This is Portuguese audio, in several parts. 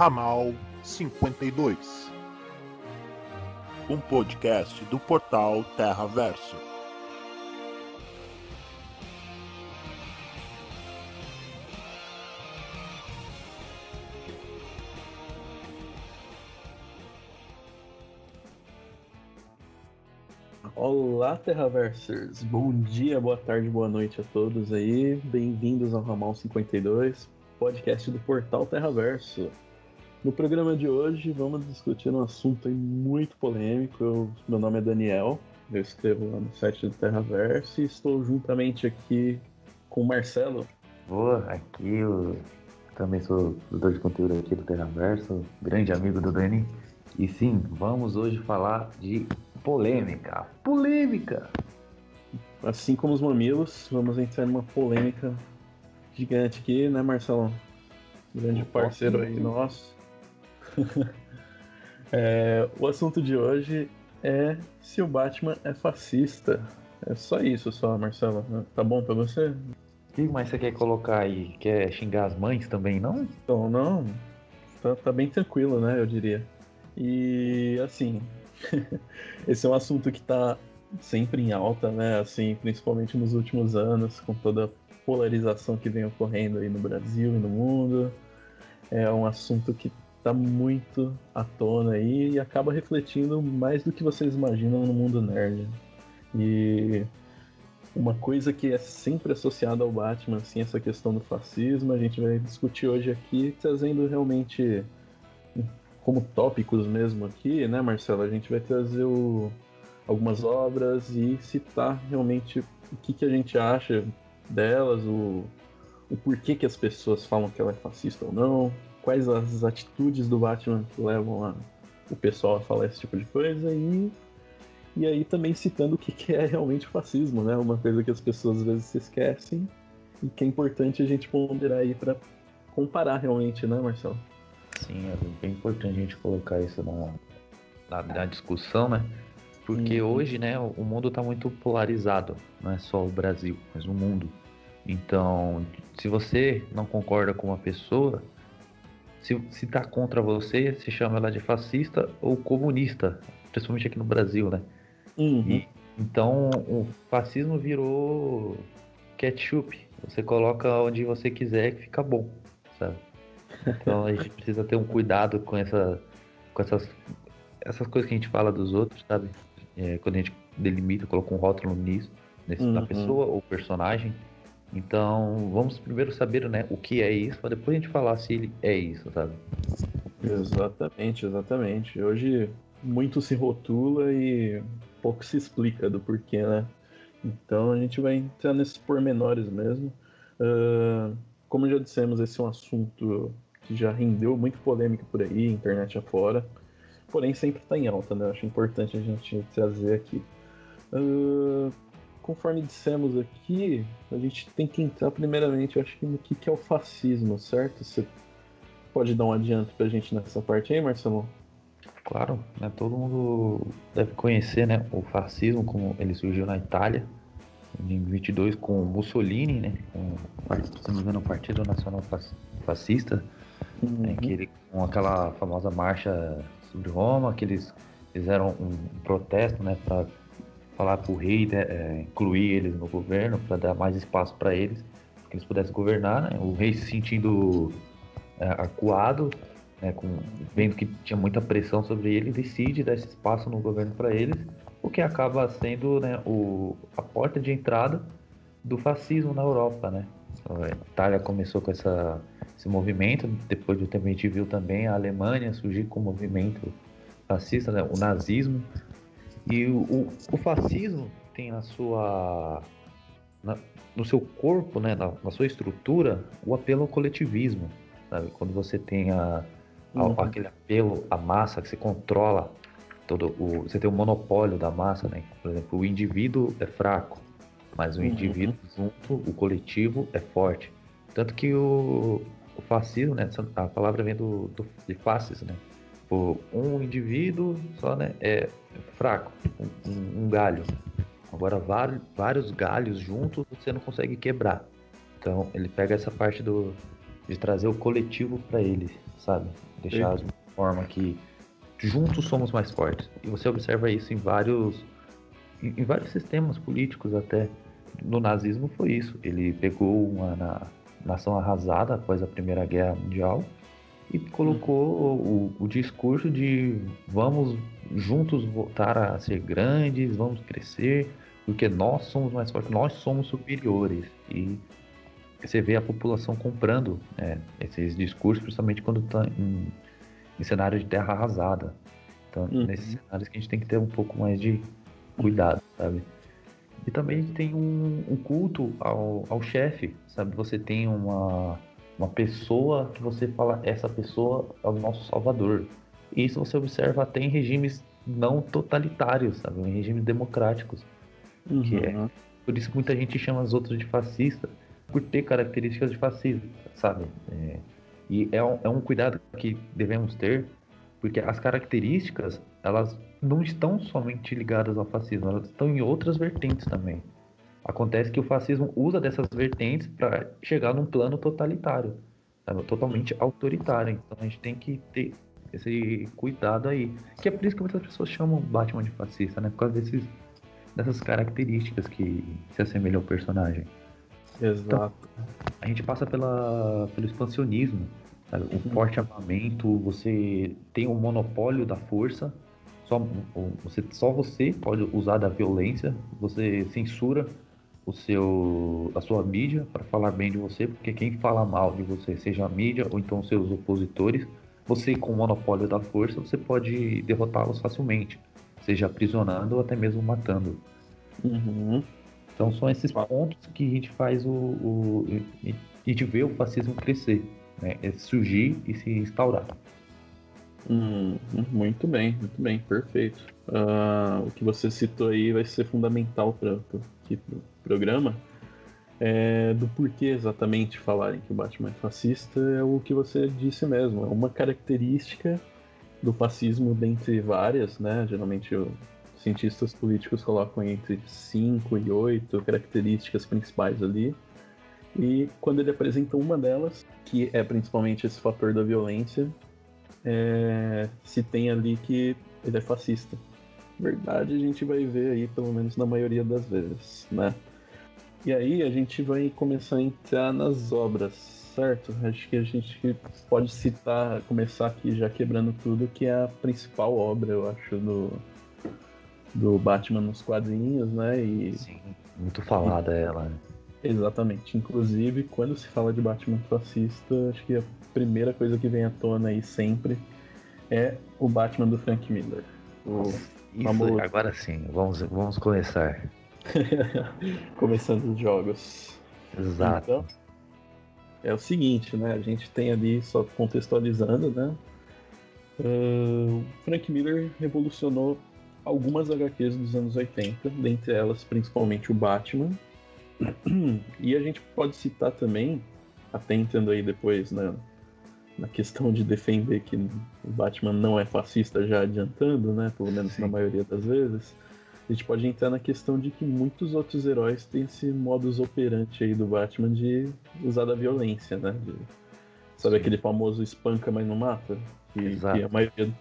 Ramal 52, um podcast do portal Terra Verso. Olá, Terraversers! Bom dia, boa tarde, boa noite a todos aí. Bem-vindos ao Ramal 52, podcast do portal Terraverso. No programa de hoje vamos discutir um assunto muito polêmico. Eu, meu nome é Daniel, eu escrevo lá no site do Terraverso e estou juntamente aqui com o Marcelo. Boa, aqui eu também sou produtor de conteúdo aqui do Terraverso, grande amigo do Dani. E sim, vamos hoje falar de polêmica. Polêmica! Assim como os mamilos, vamos entrar numa polêmica gigante aqui, né, Marcelo? Grande parceiro aí nosso. é, o assunto de hoje é se o Batman é fascista. É só isso, só, Marcelo. Tá bom pra você? O que mais você quer colocar aí? Quer xingar as mães também, não? Então, não. Tá, tá bem tranquilo, né, eu diria. E, assim, esse é um assunto que tá sempre em alta, né, assim, principalmente nos últimos anos, com toda a polarização que vem ocorrendo aí no Brasil e no mundo. É um assunto que tá muito à tona aí e acaba refletindo mais do que vocês imaginam no mundo nerd. E uma coisa que é sempre associada ao Batman, assim, essa questão do fascismo, a gente vai discutir hoje aqui, trazendo realmente como tópicos mesmo aqui, né, Marcelo? A gente vai trazer o, algumas obras e citar realmente o que, que a gente acha delas, o, o porquê que as pessoas falam que ela é fascista ou não, quais as atitudes do Batman que levam a, o pessoal a falar esse tipo de coisa e e aí também citando o que, que é realmente fascismo, né? Uma coisa que as pessoas às vezes se esquecem e que é importante a gente ponderar aí para comparar realmente, né, Marcelo? Sim, é bem importante a gente colocar isso na, na, na discussão, né? Porque uhum. hoje, né, o mundo está muito polarizado, não é só o Brasil, mas o mundo. Então, se você não concorda com uma pessoa, se, se tá contra você, se chama ela de fascista ou comunista, principalmente aqui no Brasil, né? Uhum. E, então o fascismo virou ketchup. Você coloca onde você quiser que fica bom, sabe? Então a gente precisa ter um cuidado com essa, com essas, essas coisas que a gente fala dos outros, sabe? É, quando a gente delimita, coloca um rótulo nisso, nesse, uhum. na pessoa ou personagem. Então vamos primeiro saber, né, o que é isso, para depois a gente falar se ele é isso, sabe? Exatamente, exatamente. Hoje muito se rotula e pouco se explica do porquê, né? Então a gente vai entrar nesses pormenores mesmo. Uh, como já dissemos, esse é um assunto que já rendeu muito polêmica por aí, internet afora. Porém, sempre está em alta, né? Acho importante a gente trazer aqui. Uh, conforme dissemos aqui, a gente tem que entrar primeiramente, acho que no que, que é o fascismo, certo? Você pode dar um adianto pra gente nessa parte aí, Marcelo? Claro, né, todo mundo deve conhecer né, o fascismo, como ele surgiu na Itália, em 22 com Mussolini, né, com, se não me engano, o Partido Nacional Fascista, uhum. né, que ele, com aquela famosa marcha sobre Roma, que eles fizeram um protesto né, para falar para o rei né, é, incluir eles no governo, para dar mais espaço para eles, que eles pudessem governar. Né, o rei se sentindo é, acuado né, com, vendo que tinha muita pressão sobre ele, decide dar esse espaço no governo para eles, o que acaba sendo né, o, a porta de entrada do fascismo na Europa. Né? A Itália começou com essa, esse movimento, depois do tempo a gente viu também a Alemanha surgir com o movimento fascista, né, o nazismo, e o, o, o fascismo tem na sua na, no seu corpo, né, na, na, sua estrutura, o apelo ao coletivismo. Sabe? Quando você tem a, uhum. aquele apelo à massa que você controla todo o você tem o monopólio da massa, né? Por exemplo, o indivíduo é fraco, mas o uhum. indivíduo junto, o coletivo é forte. Tanto que o, o fascismo, né? A palavra vem do, do de fascis, né? um indivíduo só, né? É fraco, um, um galho. Agora vários, vários galhos juntos você não consegue quebrar. Então ele pega essa parte do de trazer o coletivo para ele, sabe? deixar de forma que juntos somos mais fortes. E você observa isso em vários em, vários sistemas políticos até. No nazismo foi isso. Ele pegou uma na, nação arrasada após a Primeira Guerra Mundial e colocou o, o, discurso de vamos juntos voltar a ser grandes, vamos crescer, porque nós somos mais fortes, nós somos superiores. E você vê a população comprando é, esses discursos, principalmente quando está em, em, cenário de terra arrasada. Então, uhum. nesses cenários que a gente tem que ter um pouco mais de cuidado, sabe? E também tem um, um culto ao, ao chefe, sabe? Você tem uma, uma pessoa que você fala, essa pessoa é o nosso salvador. E isso você observa até em regimes não totalitários, sabe? Em regimes democráticos. Uhum. Que é, uhum. por isso que muita gente chama os outros de fascista, por ter características de fascismo, sabe? É, e é um, é um cuidado que devemos ter, porque as características, elas não estão somente ligadas ao fascismo, elas estão em outras vertentes também. Acontece que o fascismo usa dessas vertentes para chegar num plano totalitário, sabe? totalmente autoritário. Então a gente tem que ter esse cuidado aí. Que é por isso que muitas pessoas chamam Batman de fascista, né? Por causa desses, dessas características que se assemelham ao personagem. Exato. Então, a gente passa pela, pelo expansionismo, sabe? um uhum. forte armamento, você tem o um monopólio da força, só você, só você pode usar da violência, você censura o seu, a sua mídia para falar bem de você, porque quem fala mal de você, seja a mídia ou então seus opositores, você com o monopólio da força, você pode derrotá-los facilmente, seja aprisionando ou até mesmo matando. Uhum. Então são esses pontos que a gente faz o, o a gente vê o fascismo crescer, né? É surgir e se instaurar. Hum, muito bem, muito bem, perfeito. Uh, o que você citou aí vai ser fundamental para programa. É, do porquê exatamente falarem que o Batman é fascista é o que você disse mesmo. É uma característica do fascismo dentre várias, né? Geralmente cientistas políticos colocam entre 5 e 8 características principais ali. E quando ele apresenta uma delas, que é principalmente esse fator da violência, é, se tem ali que ele é fascista. Verdade, a gente vai ver aí, pelo menos na maioria das vezes, né? E aí a gente vai começar a entrar nas obras, certo? Acho que a gente pode citar, começar aqui já quebrando tudo, que é a principal obra, eu acho, do, do Batman nos quadrinhos, né? E, Sim, muito falada e, ela. Né? Exatamente. Inclusive, quando se fala de Batman fascista, acho que a primeira coisa que vem à tona aí sempre é o Batman do Frank Miller. O Isso, famoso... agora sim, vamos, vamos começar. Começando os jogos. Exato. Então, é o seguinte, né? A gente tem ali, só contextualizando, né? Uh, Frank Miller revolucionou algumas HQs dos anos 80, dentre elas principalmente o Batman. E a gente pode citar também, até entendo aí depois na, na questão de defender que o Batman não é fascista, já adiantando, né? Pelo menos Sim. na maioria das vezes. A gente pode entrar na questão de que muitos outros heróis têm esse modus operandi aí do Batman de usar da violência, né? De, sabe Sim. aquele famoso espanca, mas não mata? Que, que a maioria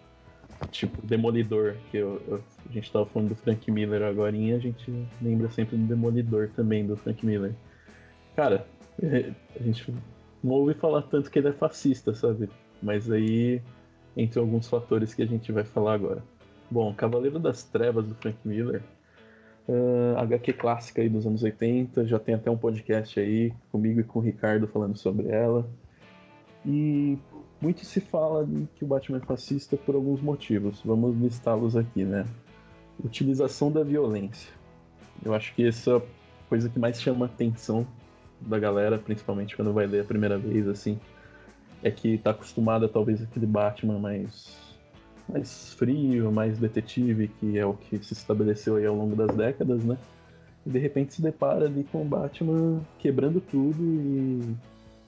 tipo Demolidor, que eu, eu, a gente tava falando do Frank Miller agora, e a gente lembra sempre do Demolidor também, do Frank Miller. Cara, é, a gente não ouve falar tanto que ele é fascista, sabe? Mas aí, entre alguns fatores que a gente vai falar agora. Bom, Cavaleiro das Trevas do Frank Miller, uh, ah, HQ clássica aí dos anos 80, já tem até um podcast aí comigo e com o Ricardo falando sobre ela. E muito se fala que o Batman é fascista por alguns motivos. Vamos listá-los aqui, né? Utilização da violência. Eu acho que essa é coisa que mais chama a atenção da galera, principalmente quando vai ler a primeira vez, assim. É que tá acostumada talvez aquele Batman mais, mais frio, mais detetive, que é o que se estabeleceu aí ao longo das décadas, né? E de repente se depara ali com o Batman quebrando tudo e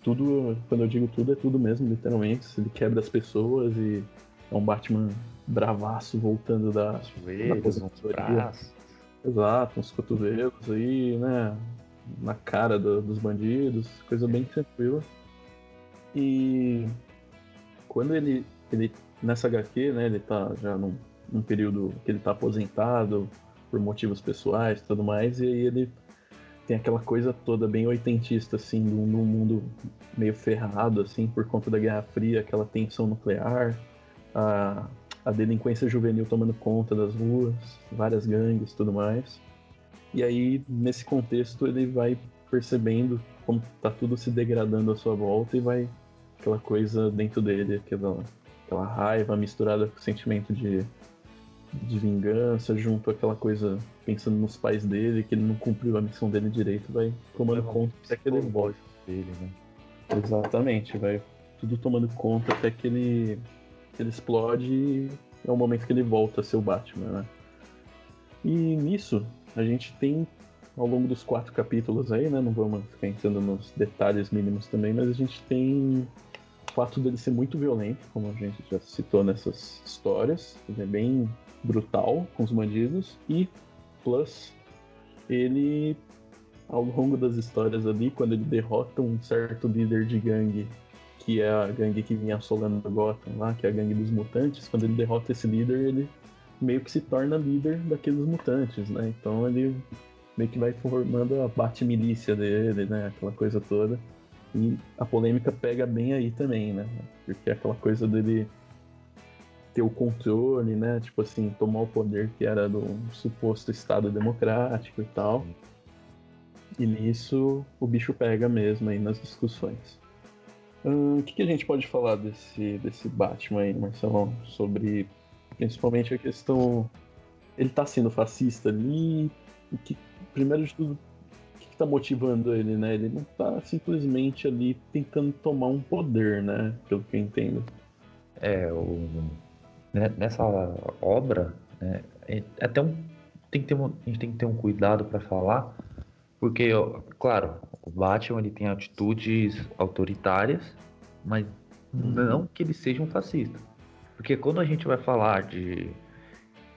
tudo, quando eu digo tudo, é tudo mesmo, literalmente. Ele quebra as pessoas e é um Batman bravaço voltando da, Joelhos, da Exato, uns cotovelos aí, né? Na cara do, dos bandidos, coisa bem tranquila. E quando ele ele nessa HQ, né, ele tá já num, num período que ele tá aposentado por motivos pessoais e tudo mais, e aí ele tem aquela coisa toda bem oitentista, assim, num mundo meio ferrado, assim, por conta da Guerra Fria, aquela tensão nuclear, a, a delinquência juvenil tomando conta das ruas, várias gangues tudo mais. E aí, nesse contexto, ele vai percebendo como tá tudo se degradando à sua volta e vai aquela coisa dentro dele, aquela, aquela raiva misturada com o sentimento de, de vingança, junto àquela coisa pensando nos pais dele, que ele não cumpriu a missão dele direito, vai tomando conta até que ele. Dele, né? Exatamente, vai tudo tomando conta até que ele, ele explode e é o momento que ele volta a ser o Batman, né? E nisso, a gente tem ao longo dos quatro capítulos aí, né? Não vamos ficar entrando nos detalhes mínimos também, mas a gente tem o fato dele ser muito violento, como a gente já citou nessas histórias. Ele é bem brutal com os bandidos e plus ele ao longo das histórias ali, quando ele derrota um certo líder de gangue, que é a gangue que vinha assolando Gotham lá, que é a gangue dos mutantes, quando ele derrota esse líder, ele meio que se torna líder daqueles mutantes, né? Então ele meio que vai formando a bate-milícia dele, né? Aquela coisa toda. E a polêmica pega bem aí também, né? Porque é aquela coisa dele ter o controle, né? Tipo assim, tomar o poder que era do suposto Estado democrático e tal. E nisso o bicho pega mesmo aí nas discussões. Hum, o que, que, a gente pode falar desse, desse Batman aí, Marcelão? Sobre principalmente a questão. Ele tá sendo fascista ali. Que, primeiro de tudo, o tá motivando ele, né? Ele não tá simplesmente ali tentando tomar um poder, né? Pelo que eu entendo. É, o, né, nessa obra, né, é até um, tem que ter um, a gente tem que ter um cuidado para falar, porque, claro, o Batman ele tem atitudes autoritárias, mas uhum. não que ele seja um fascista. Porque quando a gente vai falar de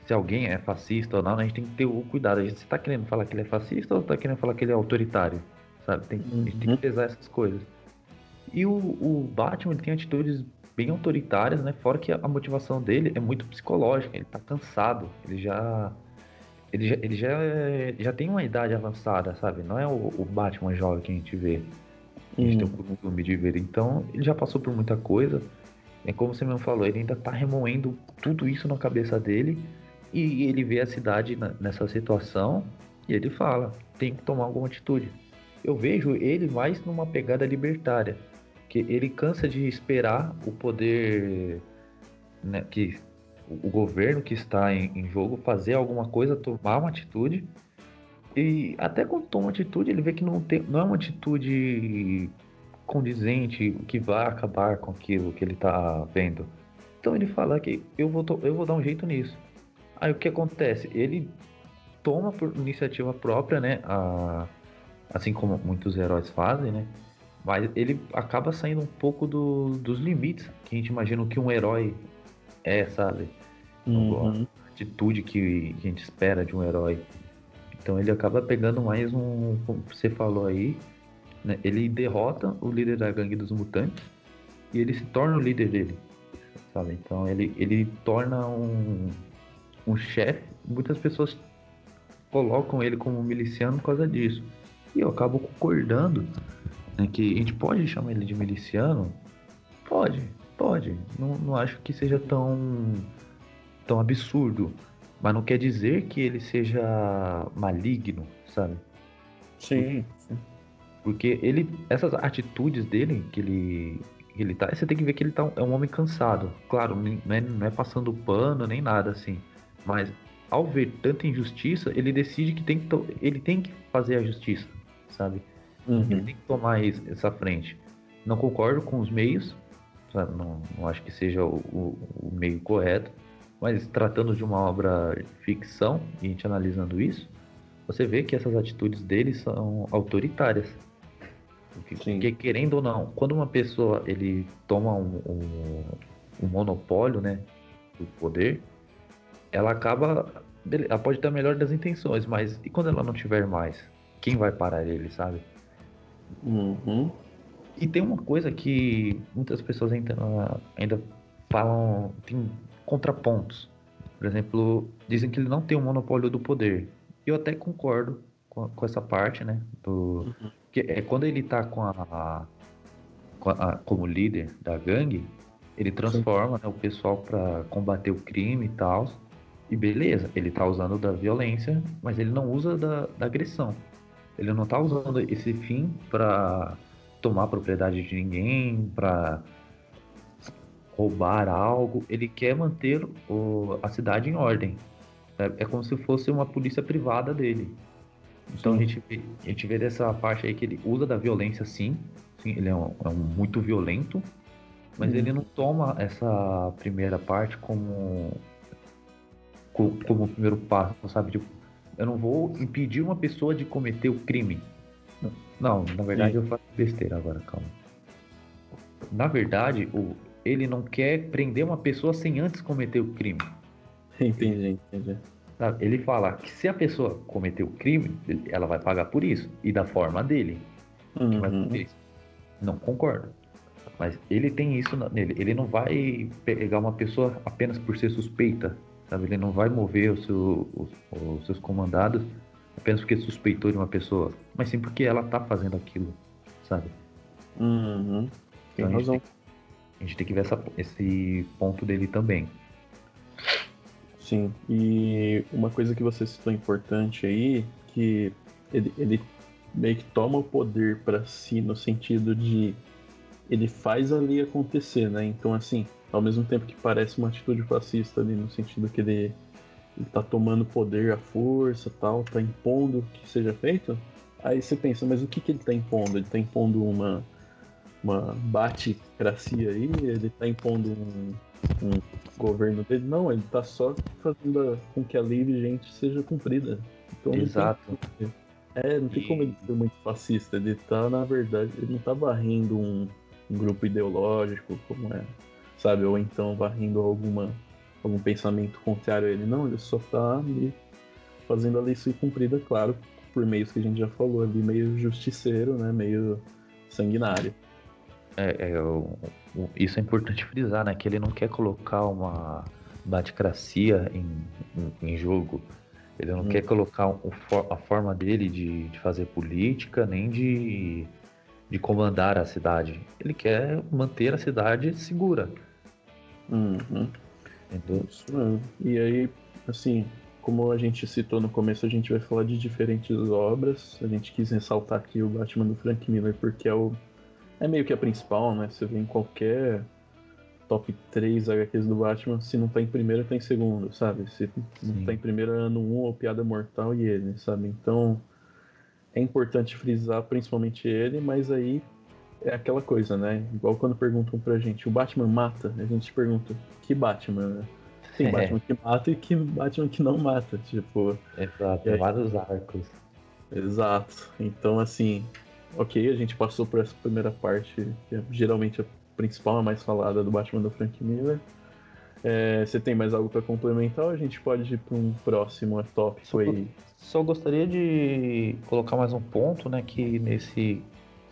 se alguém é fascista ou não, a gente tem que ter o cuidado. A gente está querendo falar que ele é fascista ou está querendo falar que ele é autoritário? Sabe? Tem, uhum. A gente tem que uhum. pesar essas coisas. E o, o Batman ele tem atitudes bem autoritárias, né? Fora que a motivação dele é muito psicológica. Ele tá cansado. Ele já ele já, ele já, já tem uma idade avançada, sabe? Não é o, o Batman jovem que a gente vê. A gente hum. tem um filme de ver. Então, ele já passou por muita coisa. É como você mesmo falou, ele ainda tá remoendo tudo isso na cabeça dele. E ele vê a cidade nessa situação. E ele fala: tem que tomar alguma atitude. Eu vejo ele mais numa pegada libertária. Que ele cansa de esperar o poder né, que o governo que está em, em, jogo fazer alguma coisa, tomar uma atitude. E até quando toma uma atitude, ele vê que não, tem, não é uma atitude condizente que vai acabar com aquilo que ele está vendo. Então ele fala que eu vou, eu vou dar um jeito nisso. Aí o que acontece? Ele toma por iniciativa própria, né? A, assim como muitos heróis fazem, né? Mas ele acaba saindo um pouco do, dos limites que a gente imagina que um herói é, sabe? Uhum. A atitude que, que a gente espera de um herói. Então ele acaba pegando mais um, como você falou aí, né? ele derrota o líder da gangue dos mutantes e ele se torna o líder dele, sabe? Então ele, ele torna um, um chefe. Muitas pessoas colocam ele como miliciano por causa disso. E eu acabo concordando né, que a gente pode chamar ele de miliciano? Pode, Pode. Não, não acho que seja tão, tão absurdo. Mas não quer dizer que ele seja maligno, sabe? Sim. Porque ele. Essas atitudes dele, que ele. Que ele tá. Você tem que ver que ele tá, é um homem cansado. Claro, não é, não é passando pano nem nada assim. Mas ao ver tanta injustiça, ele decide que tem que, ele tem que fazer a justiça, sabe? Uhum. Ele tem que tomar essa frente. Não concordo com os meios, não, não acho que seja o, o, o, meio correto, mas tratando de uma obra ficção e a gente analisando isso, você vê que essas atitudes dele são autoritárias. Porque, porque, querendo ou não, quando uma pessoa ele toma um, um, um monopólio né, do poder, ela acaba. Ela pode a melhor das intenções, mas e quando ela não tiver mais? Quem vai parar ele, sabe? Uhum. E tem uma coisa que muitas pessoas ainda, ainda falam. tem contrapontos. Por exemplo, dizem que ele não tem o um monopólio do poder. Eu até concordo com, com essa parte, né? Do, uhum. que é quando ele tá com a, com a, como líder da gangue, ele transforma né, o pessoal para combater o crime e tal. E beleza, ele tá usando da violência, mas ele não usa da, da agressão. Ele não tá usando esse fim para tomar propriedade de ninguém, para roubar algo. Ele quer manter o, a cidade em ordem. É, é, como se fosse uma polícia privada dele. Então a gente, a gente vê dessa parte aí que ele usa da violência sim. sim ele é, um, é um muito violento. Mas uhum. ele não toma essa primeira parte como como primeiro passo, sabe? Tipo, eu não vou impedir uma pessoa de cometer o crime. Não, na verdade Sim. eu faço besteira agora, calma. Na verdade, o, ele não quer prender uma pessoa sem antes cometer o crime. Entendi, entendi. Sabe? Ele fala que se a pessoa cometer o crime, ela vai pagar por isso. E da forma dele. Uhum. Não concordo. Mas ele tem isso nele. Ele não vai pegar uma pessoa apenas por ser suspeita sabe? Ele não vai mover o seu, os, os seus comandados apenas porque suspeitou de uma pessoa, mas sim porque ela tá fazendo aquilo, sabe? Uhum. Tem então, razão. A gente, tem, a gente tem que ver essa, esse ponto dele também. Sim, e uma coisa que você citou importante aí, que ele, ele meio que toma o poder para si no sentido de ele faz ali acontecer, né? Então, assim, ao mesmo tempo que parece uma atitude fascista ali, no sentido que ele, ele tá tomando poder à força tal, tá impondo que seja feito, aí você pensa, mas o que, que ele tá impondo? Ele tá impondo uma, uma bate-cracia aí? Ele tá impondo um, um governo dele? Não, ele tá só fazendo com que a lei vigente seja cumprida. Então, Exato. É, não tem e... como ele ser muito fascista. Ele tá, na verdade, ele não tá varrendo um, um grupo ideológico, como é sabe? Ou então varrendo alguma, algum pensamento contrário a ele. Não, ele só tá ali fazendo a lei ser cumprida, claro, por meios que a gente já falou ali, meio justiceiro, né? Meio sanguinário. É, é o, isso é importante frisar, né? Que ele não quer colocar uma batecracia em, em, em jogo. Ele não hum. quer colocar a forma dele de, de fazer política, nem de, de comandar a cidade. Ele quer manter a cidade segura. Uhum. Isso mesmo. E aí, assim, como a gente citou no começo, a gente vai falar de diferentes obras. A gente quis ressaltar aqui o Batman do Frank Miller, porque é o. É meio que a principal, né? Você vê em qualquer top 3 HQs do Batman, se não tá em primeiro, tá em segundo, sabe? Se não Sim. tá em primeiro, é ano 1 ou Piada Mortal e ele, sabe? Então, é importante frisar principalmente ele, mas aí é aquela coisa, né? Igual quando perguntam pra gente, o Batman mata? A gente pergunta, que Batman? Né? Tem é. Batman que mata e que Batman que não mata, tipo. Exato, é, vários arcos. Exato. Então, assim, ok, a gente passou por essa primeira parte, que é geralmente a principal, a mais falada do Batman do Frank Miller. É, você tem mais algo para complementar ou a gente pode ir para um próximo tópico aí? Só gostaria de colocar mais um ponto, né, que nesse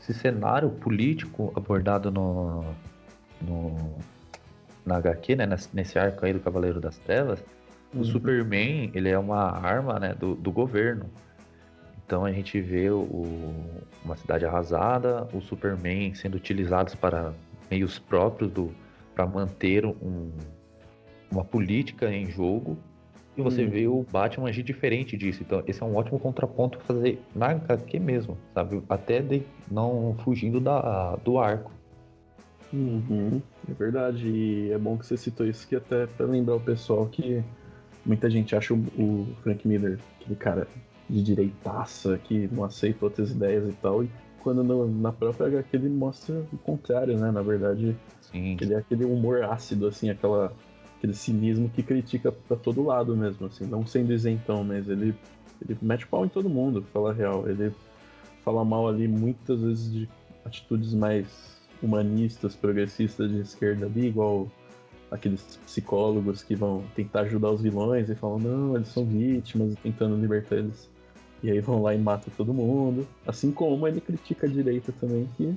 esse cenário político abordado no, no na HQ, né, nesse arco aí do Cavaleiro das Trevas, uhum. o Superman, ele é uma arma, né, do, do governo. Então a gente vê o, uma cidade arrasada, o Superman sendo utilizados para meios próprios do para manter um, uma política em jogo e você hum. vê o Batman agir diferente disso. Então, esse é um ótimo contraponto pra fazer na HQ mesmo, sabe? Até de não fugindo da, do arco. Uhum, é verdade. E é bom que você citou isso, que até para lembrar o pessoal que muita gente acha o, o Frank Miller aquele cara de direitaça que não aceita outras ideias e tal. E quando no, na própria HQ ele mostra o contrário, né? Na verdade, Sim. ele é aquele humor ácido, assim, aquela aquele cinismo que critica para todo lado mesmo, assim, não sendo isentão, mas ele, ele mete pau em todo mundo, fala a real. Ele fala mal ali muitas vezes de atitudes mais humanistas, progressistas de esquerda ali, igual aqueles psicólogos que vão tentar ajudar os vilões e falam, não, eles são vítimas, tentando libertar eles. E aí vão lá e matam todo mundo. Assim como ele critica a direita também, que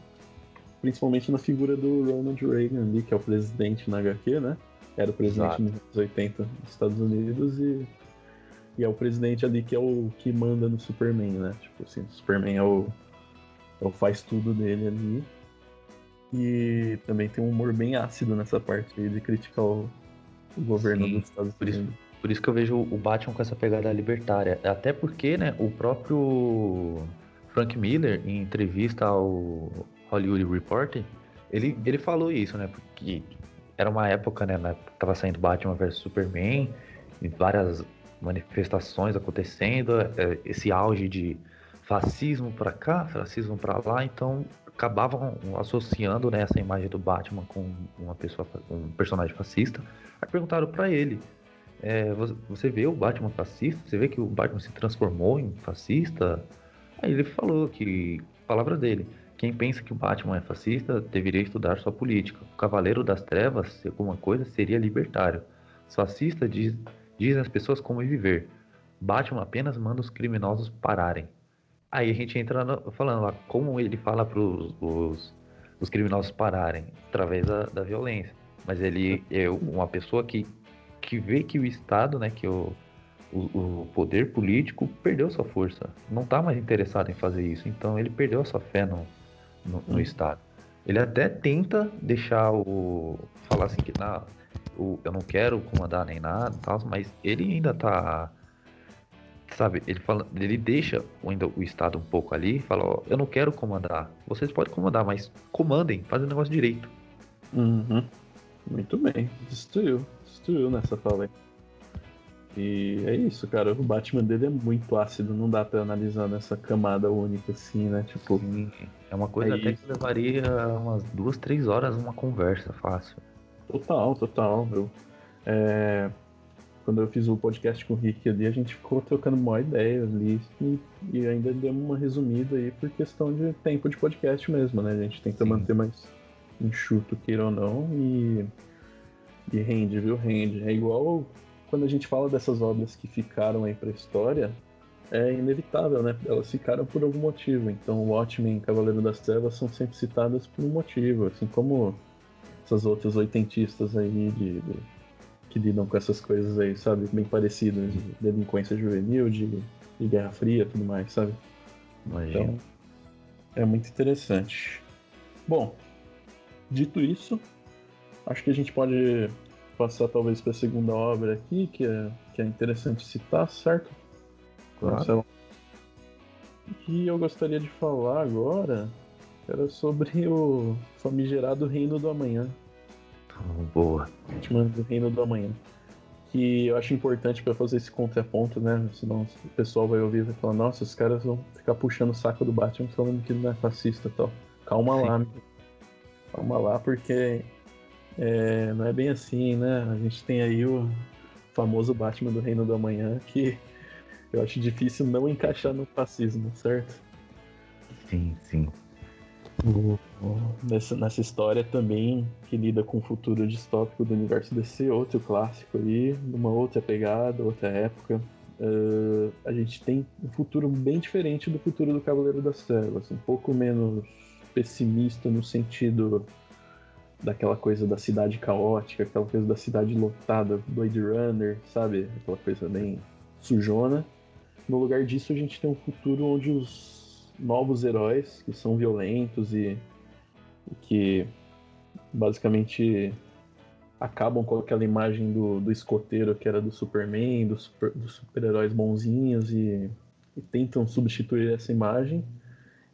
principalmente na figura do Ronald Reagan ali, que é o presidente na HQ, né? Era o presidente Exato. nos anos 80 dos Estados Unidos e, e é o presidente ali que é o que manda no Superman, né? Tipo assim, o Superman é o, é o faz tudo dele ali. E também tem um humor bem ácido nessa parte aí de criticar o, o governo Sim, dos Estados por isso- Unidos. Por isso que eu vejo o Batman com essa pegada libertária. Até porque, né, o próprio Frank Miller, em entrevista ao Hollywood Reporter, ele, ele falou isso, né? Porque era uma época, né? Na que tava saindo Batman vs Superman, e várias manifestações acontecendo, é, esse auge de fascismo pra cá, fascismo pra lá, então acabavam associando né, essa imagem do Batman com uma pessoa, um personagem fascista. Aí perguntaram pra ele, é, vo- você vê o Batman fascista? Você vê que o Batman se transformou em fascista? Aí ele falou que, palavra dele, quem pensa que o Batman é fascista deveria estudar sua política. O Cavaleiro das Trevas, se alguma coisa, seria libertário. Os fascistas diz, dizem às pessoas como viver. Batman apenas manda os criminosos pararem. Aí a gente entra no- falando lá como ele fala para os, os criminosos pararem através da, da violência. Mas ele é uma pessoa que, que vê que o Estado, né, que o, o, o poder político perdeu sua força. Não está mais interessado em fazer isso. Então ele perdeu a sua fé no, no, no. Estado. Ele até tenta deixar o. falar assim que não, o- eu não quero comandar nem nada e tal, mas ele ainda tá. Sabe, ele fala, ele deixa ainda o Estado um pouco ali e fala, ó, eu não quero comandar. Vocês podem comandar, mas comandem, fazem o negócio direito. Uhum. Muito bem, destruiu, destruiu nessa fala aí. E é isso, cara. O Batman dele é muito ácido, não dá pra analisar nessa camada única assim, né? Tipo, Sim, é uma coisa até que levaria umas duas, três horas uma conversa fácil. total, total, meu. É, Quando eu fiz o podcast com o Rick ali, a gente ficou trocando uma ideia ali e, e ainda demos uma resumida aí por questão de tempo de podcast mesmo, né? A gente tenta Sim. manter mais enxuto, queira ou não, e, e rende, viu? Rende. É igual quando a gente fala dessas obras que ficaram aí pra história, é inevitável, né? Elas ficaram por algum motivo. Então, Watchmen e Cavaleiro das Trevas são sempre citadas por um motivo, assim como essas outras oitentistas aí de, de- que lidam com essas coisas aí, sabe? Bem parecidas, de delinquência juvenil, de, de Guerra Fria e tudo mais, sabe? Imagina. Então, é muito interessante. Bom, dito isso, acho que a gente pode passar talvez para a segunda obra aqui, que é, que é interessante citar, certo? Claro. Marcelo? O que eu gostaria de falar agora era sobre o famigerado Reino do Amanhã. Então, boa. Batman do Reino do Amanhã. Que eu acho importante pra fazer esse contraponto, né? Senão o pessoal vai ouvir e vai falar, nossa, os caras vão ficar puxando o saco do Batman falando que ele não é fascista e tal. Calma Sim. lá, meu. calma lá, porque é, não é bem assim, né? A gente tem aí o famoso Batman do Reino do Amanhã que eu acho difícil não encaixar no fascismo, certo? Sim, sim. Nessa, nessa história também que lida com o futuro distópico do universo DC, outro clássico aí, numa outra pegada, outra época. Uh, a gente tem um futuro bem diferente do futuro do Cavaleiro das Trevas, um pouco menos pessimista no sentido daquela coisa da cidade caótica, aquela coisa da cidade lotada, Blade Runner, sabe? Aquela coisa bem sujona. No lugar disso, a gente tem um futuro onde os novos heróis, que são violentos e, e que basicamente acabam com aquela imagem do, do escoteiro que era do Superman, dos super, dos super-heróis bonzinhos e, e tentam substituir essa imagem.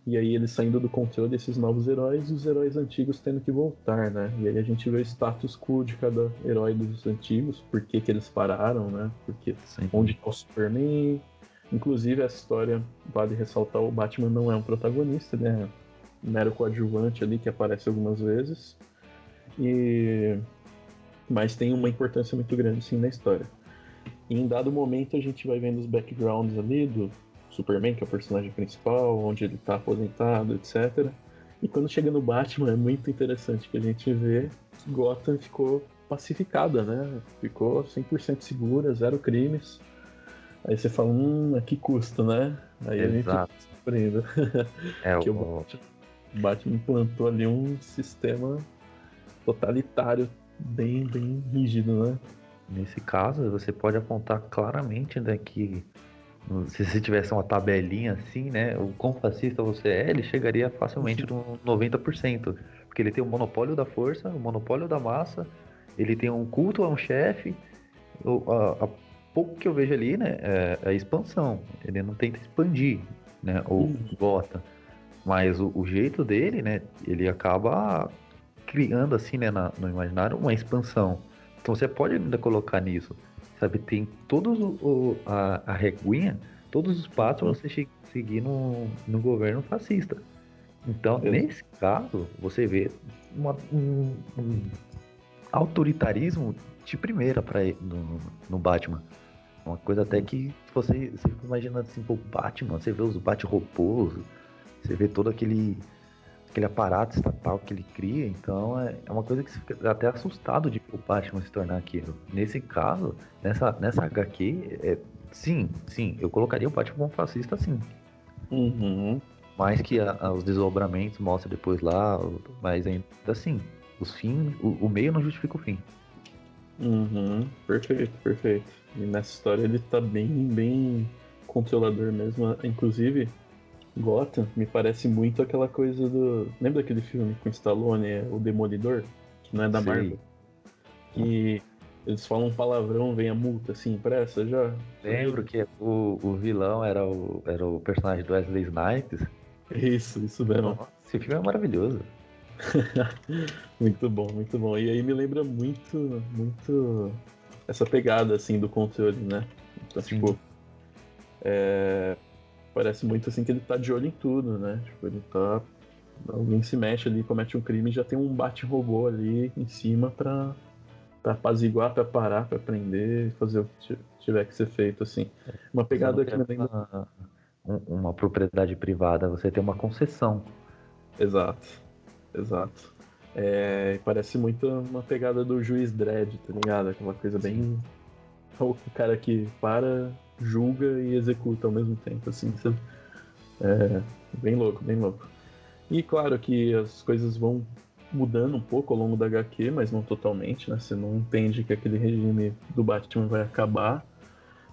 E aí eles saindo do controle desses novos heróis e os heróis antigos tendo que voltar, né? E aí a gente vê o status quo de cada herói dos antigos, por que, que eles pararam, né? Porque sim. onde está o Superman. Inclusive, essa história, vale ressaltar, o Batman não é um protagonista, né? Um mero coadjuvante ali que aparece algumas vezes. E... Mas tem uma importância muito grande, sim, na história. E em dado momento, a gente vai vendo os backgrounds ali do Superman, que é o personagem principal, onde ele está aposentado, etc. E quando chega no Batman, é muito interessante que a gente vê que Gotham ficou pacificada, né? Ficou 100% segura, zero crimes. Aí você fala, hum, a que custo, né? Aí a gente Exato. surpreende. É, que o Batman Batman implantou ali um sistema totalitário bem, bem rígido, né? Nesse caso, você pode apontar claramente né, que se você tivesse uma tabelinha assim, né, o quão fascista você é, ele chegaria facilmente no 90%. Porque ele tem o monopólio da força, o monopólio da massa, ele tem um culto a um chefe. A, a, pouco que eu vejo ali, né, é, é a expansão. Ele não tenta expandir, né, ou uhum. gota. Mas o, o, jeito dele, né, ele acaba criando assim, né, na, no imaginário uma expansão. Então você pode ainda colocar nisso, sabe? Tem todos o, a, a reguinha, todos os passos para você seguir no, no governo fascista. Então, nesse caso, você vê uma, um, um, autoritarismo de primeira para no, no Batman. Uma coisa até que você, você imagina assim, pô, Batman, você vê os bate-robôs, você vê todo aquele aquele aparato estatal que ele cria, então é, é uma coisa que você fica até assustado de o Batman se tornar aquilo. Nesse caso, nessa, nessa HQ, é, sim, sim, eu colocaria o Batman como fascista sim. Uhum. Mais que a, a, os desdobramentos mostra depois lá, mas ainda assim, os fins, o, o, meio não justifica o fim. Uhum. Perfeito, perfeito. E nessa história ele tá bem, bem controlador mesmo. Inclusive, Gotham me parece muito aquela coisa do. Lembra daquele filme com Stallone, O Demolidor? Que não é da Sim. Marvel? Que eles falam um palavrão, vem a multa assim impressa já? Lembro que o, o vilão era o, era o personagem do Wesley Snipes. Isso, isso mesmo. Esse filme é maravilhoso. muito bom, muito bom. E aí me lembra muito, muito essa pegada assim do controle, né? Então, Sim. tipo, é, parece muito assim que ele tá de olho em tudo, né? Tipo, ele tá. Alguém se mexe ali, comete um crime e já tem um bate-robô ali em cima pra, pra apaziguar, pra parar, pra prender, fazer o que tiver que ser feito, assim. Uma pegada que me lembra. Uma, uma propriedade privada, você tem uma concessão. Exato, exato. É, parece muito uma pegada do juiz Dredd, tá ligado? Aquela coisa bem. O cara que para, julga e executa ao mesmo tempo, assim, sabe? É, bem louco, bem louco. E claro que as coisas vão mudando um pouco ao longo da HQ, mas não totalmente, né? Você não entende que aquele regime do Batman vai acabar,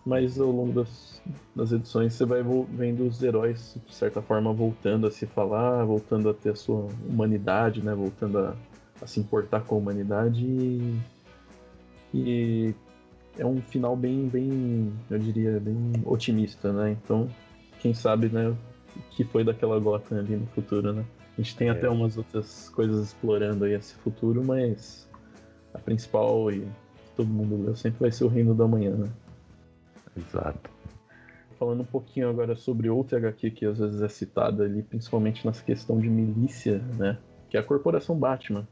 mas ao longo das, das edições você vai vendo os heróis, de certa forma, voltando a se falar, voltando a ter a sua humanidade, né? Voltando a, a se importar com a humanidade e, e é um final bem, bem, eu diria, bem otimista, né? Então, quem sabe, né, o que foi daquela Gotham ali no futuro, né? A gente tem é. até umas outras coisas explorando aí esse futuro, mas a principal e todo mundo leu sempre vai ser o Reino da Manhã, né? Exato. Falando um pouquinho agora sobre outra HQ que às vezes é citada ali, principalmente nessa questão de milícia, né? Que é a Corporação Batman.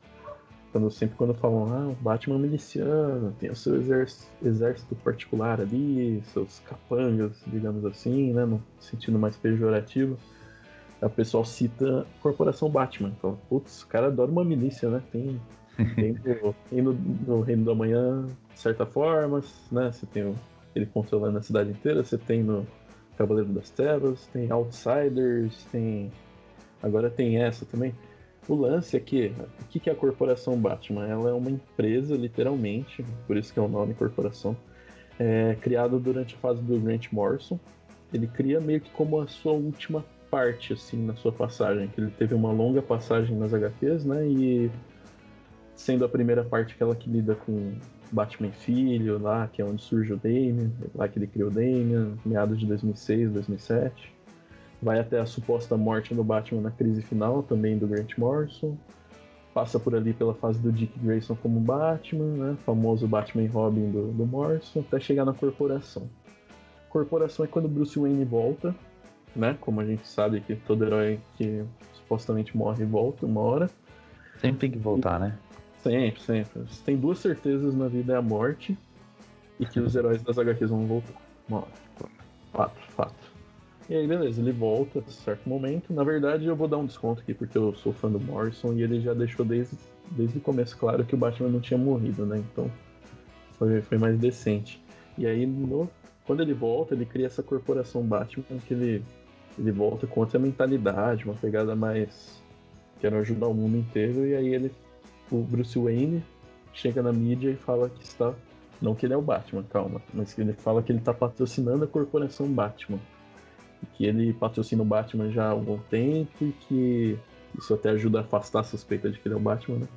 Quando, sempre quando falam, ah, o Batman é miliciano, tem o seu exército, particular ali, seus capangas, digamos assim, né, no sentido mais pejorativo, o pessoal cita a Corporação Batman. Fala, putz, o cara adora uma milícia, né? Tem, tem no, no, no, Reino da Manhã, de certa forma, né? Você tem o, ele controlando a cidade inteira, você tem no Cavaleiro das Trevas, tem Outsiders, tem. Agora tem essa também. O lance é que, o que é a Corporação Batman? Ela é uma empresa, literalmente, por isso que é o nome Corporação, é, criada durante a fase do Grant Morrison. Ele cria meio que como a sua última parte, assim, na sua passagem, que ele teve uma longa passagem nas HQs, né, e sendo a primeira parte aquela que lida com Batman Filho, lá, que é onde surge o Damian, lá que ele criou o Damian, meados de 2006, 2007 vai até a suposta morte do Batman na crise final, também do Grant Morrison. Passa por ali pela fase do Dick Grayson como Batman, né? famoso Batman Robin do, do Morrison, até chegar na Corporação. Corporação é quando Bruce Wayne volta, né? Como a gente sabe que todo herói que supostamente morre volta uma hora. Sempre tem que voltar, e... né? Sempre, sempre. Você tem duas certezas na vida, é a morte e que os heróis das HQs vão voltar. Uma hora. Fato, fato. E aí, beleza, ele volta a certo momento. Na verdade, eu vou dar um desconto aqui porque eu sou fã do Morrison e ele já deixou desde, desde o começo claro que o Batman não tinha morrido, né? Então foi, foi mais decente. E aí, no, quando ele volta, ele cria essa corporação Batman que ele, ele volta com outra mentalidade, uma pegada mais quero ajudar o mundo inteiro, e aí ele, o Bruce Wayne, chega na mídia e fala que está. Não que ele é o Batman, calma, mas que ele fala que ele está patrocinando a corporação Batman. Que ele patrocina o Batman já há algum tempo e que isso até ajuda a afastar a suspeita de que ele é o Batman, né?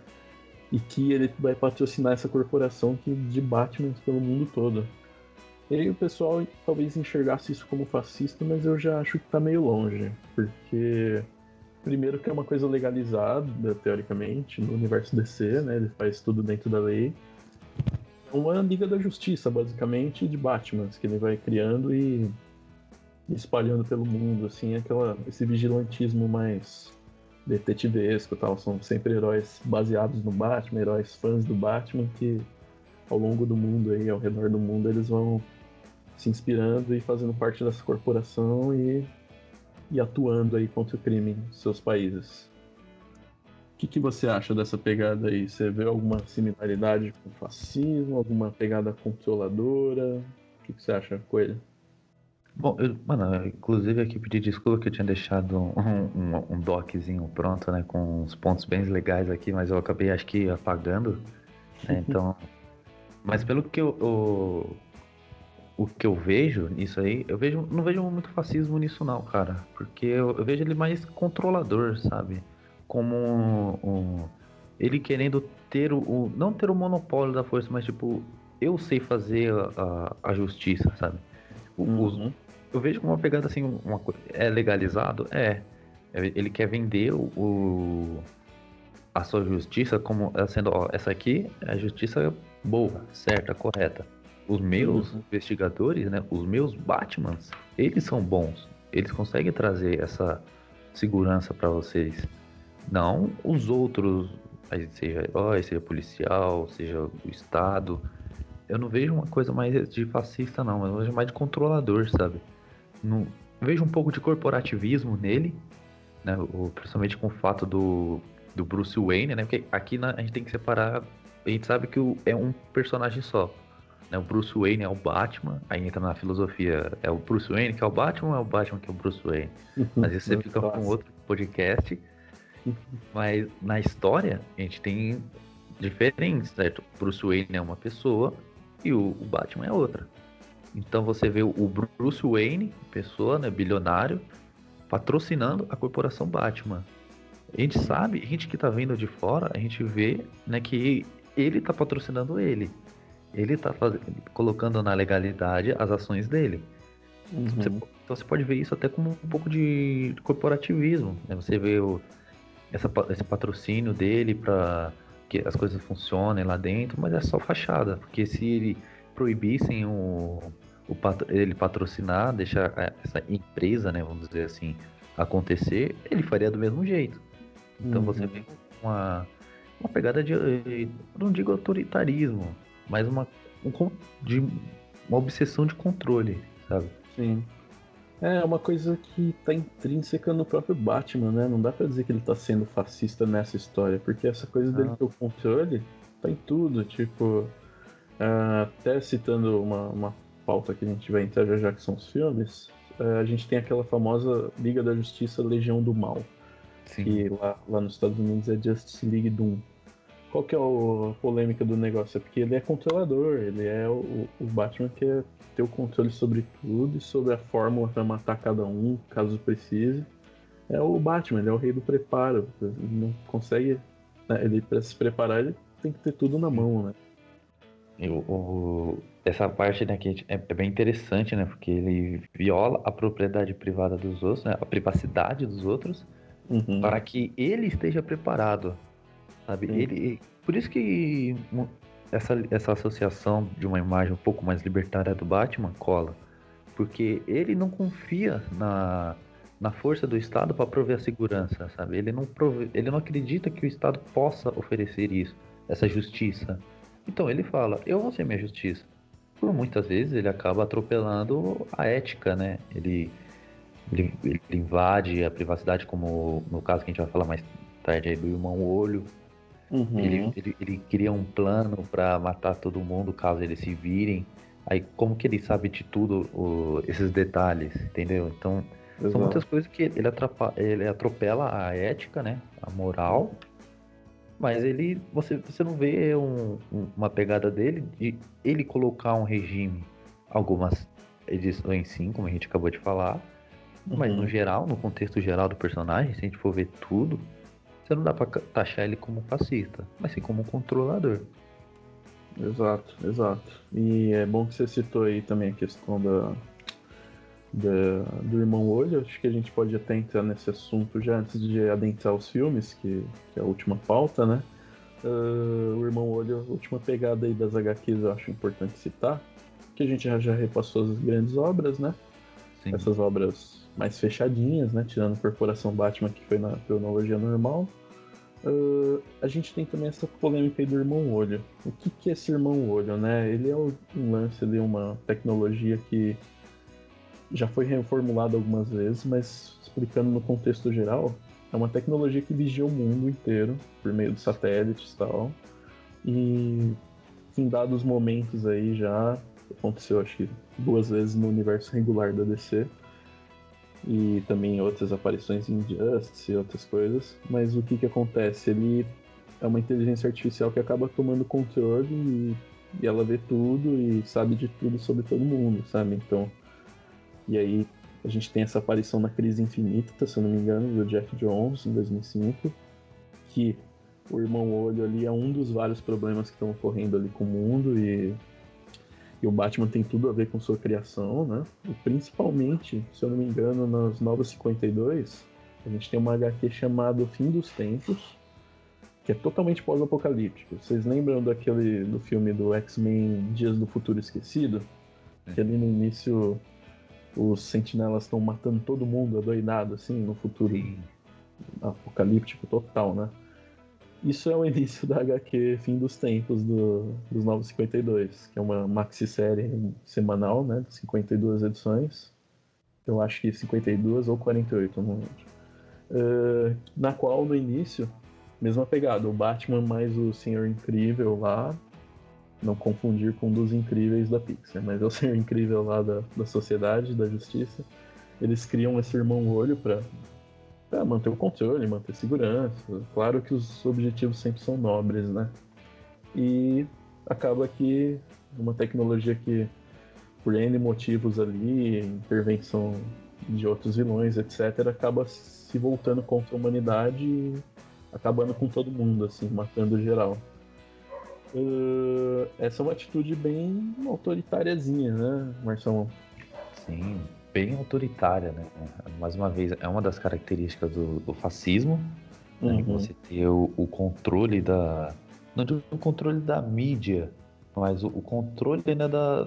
E que ele vai patrocinar essa corporação que, de Batman pelo mundo todo. E aí o pessoal talvez enxergasse isso como fascista, mas eu já acho que tá meio longe. Porque, primeiro, que é uma coisa legalizada, teoricamente, no universo DC, né? Ele faz tudo dentro da lei. É uma Liga da Justiça, basicamente, de Batman, que ele vai criando e espalhando pelo mundo, assim, aquela, esse vigilantismo mais detetivesco tal. São sempre heróis baseados no Batman, heróis fãs do Batman que ao longo do mundo aí, ao redor do mundo, eles vão se inspirando e fazendo parte dessa corporação e, e atuando aí contra o crime em seus países. O que, que você acha dessa pegada aí? Você vê alguma similaridade com o fascismo, alguma pegada controladora? O que, que você acha, Coelho? Bom, eu, mano, inclusive aqui pedi desculpa que eu tinha deixado um, um, um doczinho pronto, né, com uns pontos bem legais aqui, mas eu acabei acho que apagando, né, então... mas pelo que eu, eu, o que eu vejo nisso aí, eu vejo, não vejo muito fascismo nisso não, cara. Porque eu, eu vejo ele mais controlador, sabe? Como um, um, ele querendo ter o, o, não ter o monopólio da força, mas tipo, eu sei fazer a, a, a justiça, sabe? Uhum. eu vejo como uma pegada assim, uma, é legalizado? É. Ele quer vender o, o a sua justiça como sendo, ó, essa aqui é a justiça boa, certa, correta os meus uhum. investigadores, né, os meus Batmans, eles são bons. Eles conseguem trazer essa segurança para vocês. Não os outros, seja, oh, seja policial, seja o Estado. Eu não vejo uma coisa mais de fascista, não. Eu vejo mais de controlador, sabe? Não, vejo um pouco de corporativismo nele, né? O, principalmente com o fato do, do Bruce Wayne, né? Porque aqui na, a gente tem que separar. A gente sabe que o, é um personagem só. Né? O Bruce Wayne é o Batman, aí entra na filosofia, é o Bruce Wayne que é o Batman ou é o Batman que é o Bruce Wayne? Mas isso você fica com outro podcast. Mas na história, a gente tem diferentes, certo? O Bruce Wayne é uma pessoa e o, o Batman é outra. Então você vê o Bruce Wayne, pessoa, né, bilionário, patrocinando a corporação Batman. A gente sabe, a gente que tá vendo de fora, a gente vê, né, que ele tá patrocinando ele ele está colocando na legalidade as ações dele. Uhum. Você, então você pode ver isso até como um pouco de corporativismo. Né? Você vê o, essa, esse patrocínio dele para que as coisas funcionem lá dentro, mas é só fachada. Porque se ele proibissem o, o ele patrocinar, deixar essa empresa, né, vamos dizer assim, acontecer, ele faria do mesmo jeito. Então uhum. você vê uma, uma pegada de, não digo autoritarismo, mas uma, um, de, uma obsessão de controle, sabe? Sim. É uma coisa que tá intrínseca no próprio Batman, né? Não dá pra dizer que ele tá sendo fascista nessa história, porque essa coisa dele ah. ter o controle tá em tudo. Tipo, uh, até citando uma, uma pauta que a gente vai entrar já já, que são os filmes, uh, a gente tem aquela famosa Liga da Justiça Legião do Mal. Sim. Que lá, lá nos Estados Unidos é Justice League Doom. Qual que é a polêmica do negócio? É porque ele é controlador, ele é o, o Batman que quer ter o controle sobre tudo e sobre a fórmula para matar cada um, caso precise. É o Batman, ele é o rei do preparo. Ele não consegue. Né, ele, para se preparar, ele tem que ter tudo na mão, né? O, o, essa parte né, que é, é, bem interessante, né? Porque ele viola a propriedade privada dos outros, né, a privacidade dos outros, uhum. para que ele esteja preparado sabe? Ele, por isso que essa, essa associação de uma imagem um pouco mais libertária do Batman cola, porque ele não confia na, na força do Estado para prover a segurança, sabe? Ele não, prove, ele não acredita que o Estado possa oferecer isso, essa justiça. Então ele fala: eu vou ser minha justiça. Por muitas vezes ele acaba atropelando a ética, né? Ele, ele, ele invade a privacidade, como no caso que a gente vai falar mais tarde aí do irmão Olho, Uhum. Ele, ele, ele, cria um plano para matar todo mundo caso eles se virem. Aí como que ele sabe de tudo o, esses detalhes, entendeu? Então Exato. São muitas coisas que ele, atrapa, ele atropela a ética, né? A moral. Mas ele. Você, você não vê um, uma pegada dele de ele colocar um regime. Algumas edições sim, como a gente acabou de falar. Uhum. Mas no geral, no contexto geral do personagem, se a gente for ver tudo, você não dá pra taxar ele como fascista, mas sim como um controlador. Exato, exato. E é bom que você citou aí também a questão da, da, do Irmão Olho. Acho que a gente pode até entrar nesse assunto já antes de adentrar os filmes, que, que é a última pauta, né? Uh, o Irmão Olho, a última pegada aí das HQs eu acho importante citar, que a gente já, já repassou as grandes obras, né? Sim. Essas obras mais fechadinhas, né? Tirando a Corporação Batman, que foi na cronologia normal. Uh, a gente tem também essa polêmica aí do Irmão Olho. O que, que é esse Irmão Olho, né? Ele é um lance de uma tecnologia que já foi reformulada algumas vezes, mas explicando no contexto geral, é uma tecnologia que vigia o mundo inteiro por meio de satélites e tal. E em dados momentos aí já aconteceu acho que duas vezes no universo regular da DC e também outras aparições em Justice e outras coisas. Mas o que que acontece? Ele é uma inteligência artificial que acaba tomando controle e, e ela vê tudo e sabe de tudo sobre todo mundo, sabe? Então, e aí a gente tem essa aparição na Crise Infinita, se eu não me engano, do Jeff Jones em 2005, que o irmão olho ali é um dos vários problemas que estão ocorrendo ali com o mundo e e o Batman tem tudo a ver com sua criação, né? E principalmente, se eu não me engano, nas Novas 52, a gente tem uma HQ chamada O Fim dos Tempos, que é totalmente pós-apocalíptico. Vocês lembram daquele do filme do X-Men Dias do Futuro Esquecido? É. Que ali no início os sentinelas estão matando todo mundo adoidado, assim, no futuro Sim. apocalíptico total, né? Isso é o início da HQ Fim dos Tempos do, dos Novos 52, que é uma maxi-série semanal, né? 52 edições. Eu acho que 52 ou 48, não lembro. Uh, na qual, no início, mesma pegada, o Batman mais o Senhor Incrível lá, não confundir com um dos incríveis da Pixar, mas é o Senhor Incrível lá da, da Sociedade, da Justiça. Eles criam esse irmão olho para para manter o controle, manter segurança. Claro que os objetivos sempre são nobres, né? E acaba que uma tecnologia que, por N motivos ali, intervenção de outros vilões, etc., acaba se voltando contra a humanidade e acabando com todo mundo, assim, matando geral. Uh, essa é uma atitude bem autoritáriazinha, né, Marcelo? Sim, bem autoritária, né? Mais uma vez, é uma das características do, do fascismo, né? uhum. você ter o, o, controle da. Não digo o controle da mídia, mas o, o controle né, da,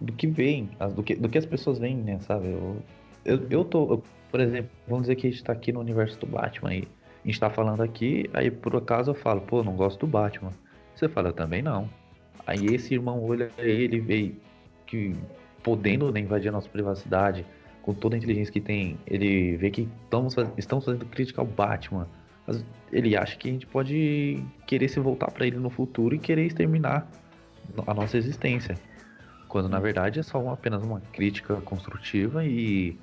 do que vem, do que, do que as pessoas veem, né? Sabe? Eu, eu, eu tô, eu, por exemplo, vamos dizer que a gente tá aqui no universo do Batman e a gente tá falando aqui, aí por acaso eu falo, pô, não gosto do Batman. Você fala, também não. Aí esse irmão olha ele veio que podendo né, invadir a nossa privacidade, com toda a inteligência que tem, ele vê que estamos, estamos fazendo crítica ao Batman. Mas ele acha que a gente pode querer se voltar para ele no futuro e querer exterminar a nossa existência. Quando na verdade é só uma, apenas uma crítica construtiva e,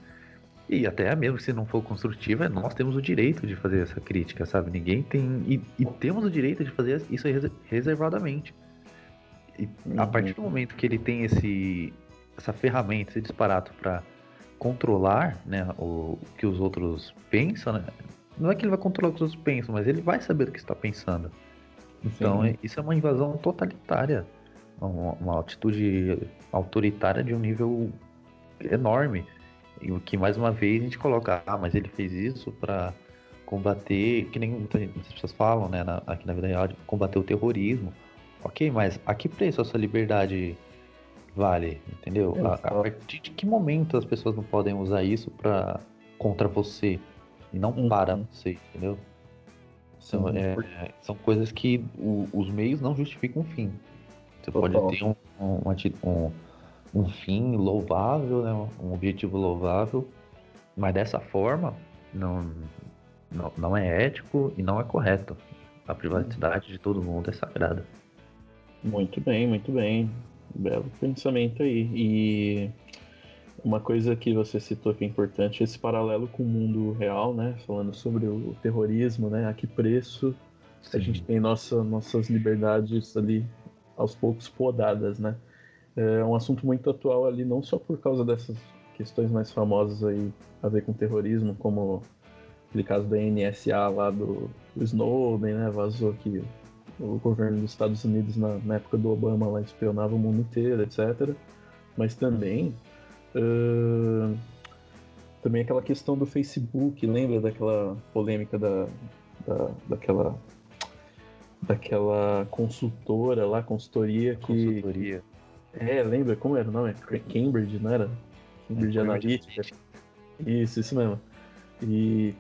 e até mesmo se não for construtiva, nós temos o direito de fazer essa crítica, sabe? Ninguém tem. E, e temos o direito de fazer isso reservadamente. E a partir do momento que ele tem esse, essa ferramenta, esse disparato para controlar né, o, o que os outros pensam, né? não é que ele vai controlar o que os outros pensam, mas ele vai saber o que está pensando. Então, é, isso é uma invasão totalitária, uma, uma, atitude autoritária de um nível enorme. E o que, mais uma vez, a gente coloca, ah, mas ele fez isso para combater, que nem muitas pessoas falam, né, na, aqui na vida real, combater o terrorismo. Ok, mas a que preço essa liberdade vale, entendeu? A, a, partir de que momento as pessoas não podem usar isso para contra você e não uhum. para você, entendeu? São, é, são coisas que o, os meios não justificam o fim. Você pode ter um, um, um, um fim louvável, né? um objetivo louvável, mas dessa forma não, não, não é ético e não é correto. A privacidade de todo mundo é sagrada. Muito bem, muito bem. Belo pensamento aí. E uma coisa que você citou que é importante, esse paralelo com o mundo real, né? Falando sobre o terrorismo, né? A que preço Sim. a gente tem nossa, nossas liberdades ali aos poucos podadas, né? É um assunto muito atual ali, não só por causa dessas questões mais famosas aí a ver com terrorismo, como aquele caso da NSA lá do, do Snowden, né? Vazou que o governo dos Estados Unidos na, na, época do Obama lá espionava o mundo inteiro, etc. Mas também uh, também aquela questão do Facebook, lembra daquela polêmica da, da daquela daquela consultora lá, consultoria que consultoria. É, lembra como era o nome? Cambridge, não era? Cambridge é, Analytica. Isso, isso mesmo. E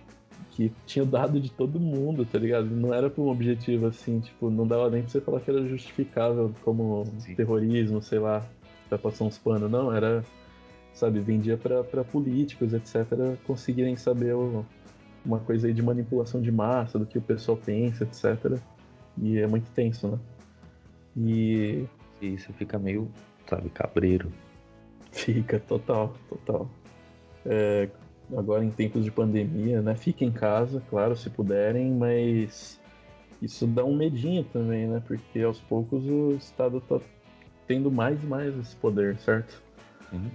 que tinha dado de todo mundo, tá ligado? Não era por um objetivo assim, tipo, não dava nem pra você falar que era justificável como Sim. terrorismo, sei lá, pra passar uns panos, não, era, sabe, vendia para políticos, etc., conseguirem saber o, uma coisa aí de manipulação de massa, do que o pessoal pensa, etc. E é muito tenso, né? E. E você fica meio, sabe, cabreiro. Fica, total, total. É, agora em tempos de pandemia, né? Fiquem em casa, claro, se puderem, mas isso dá um medinho também, né? Porque aos poucos o Estado tá tendo mais e mais esse poder, certo?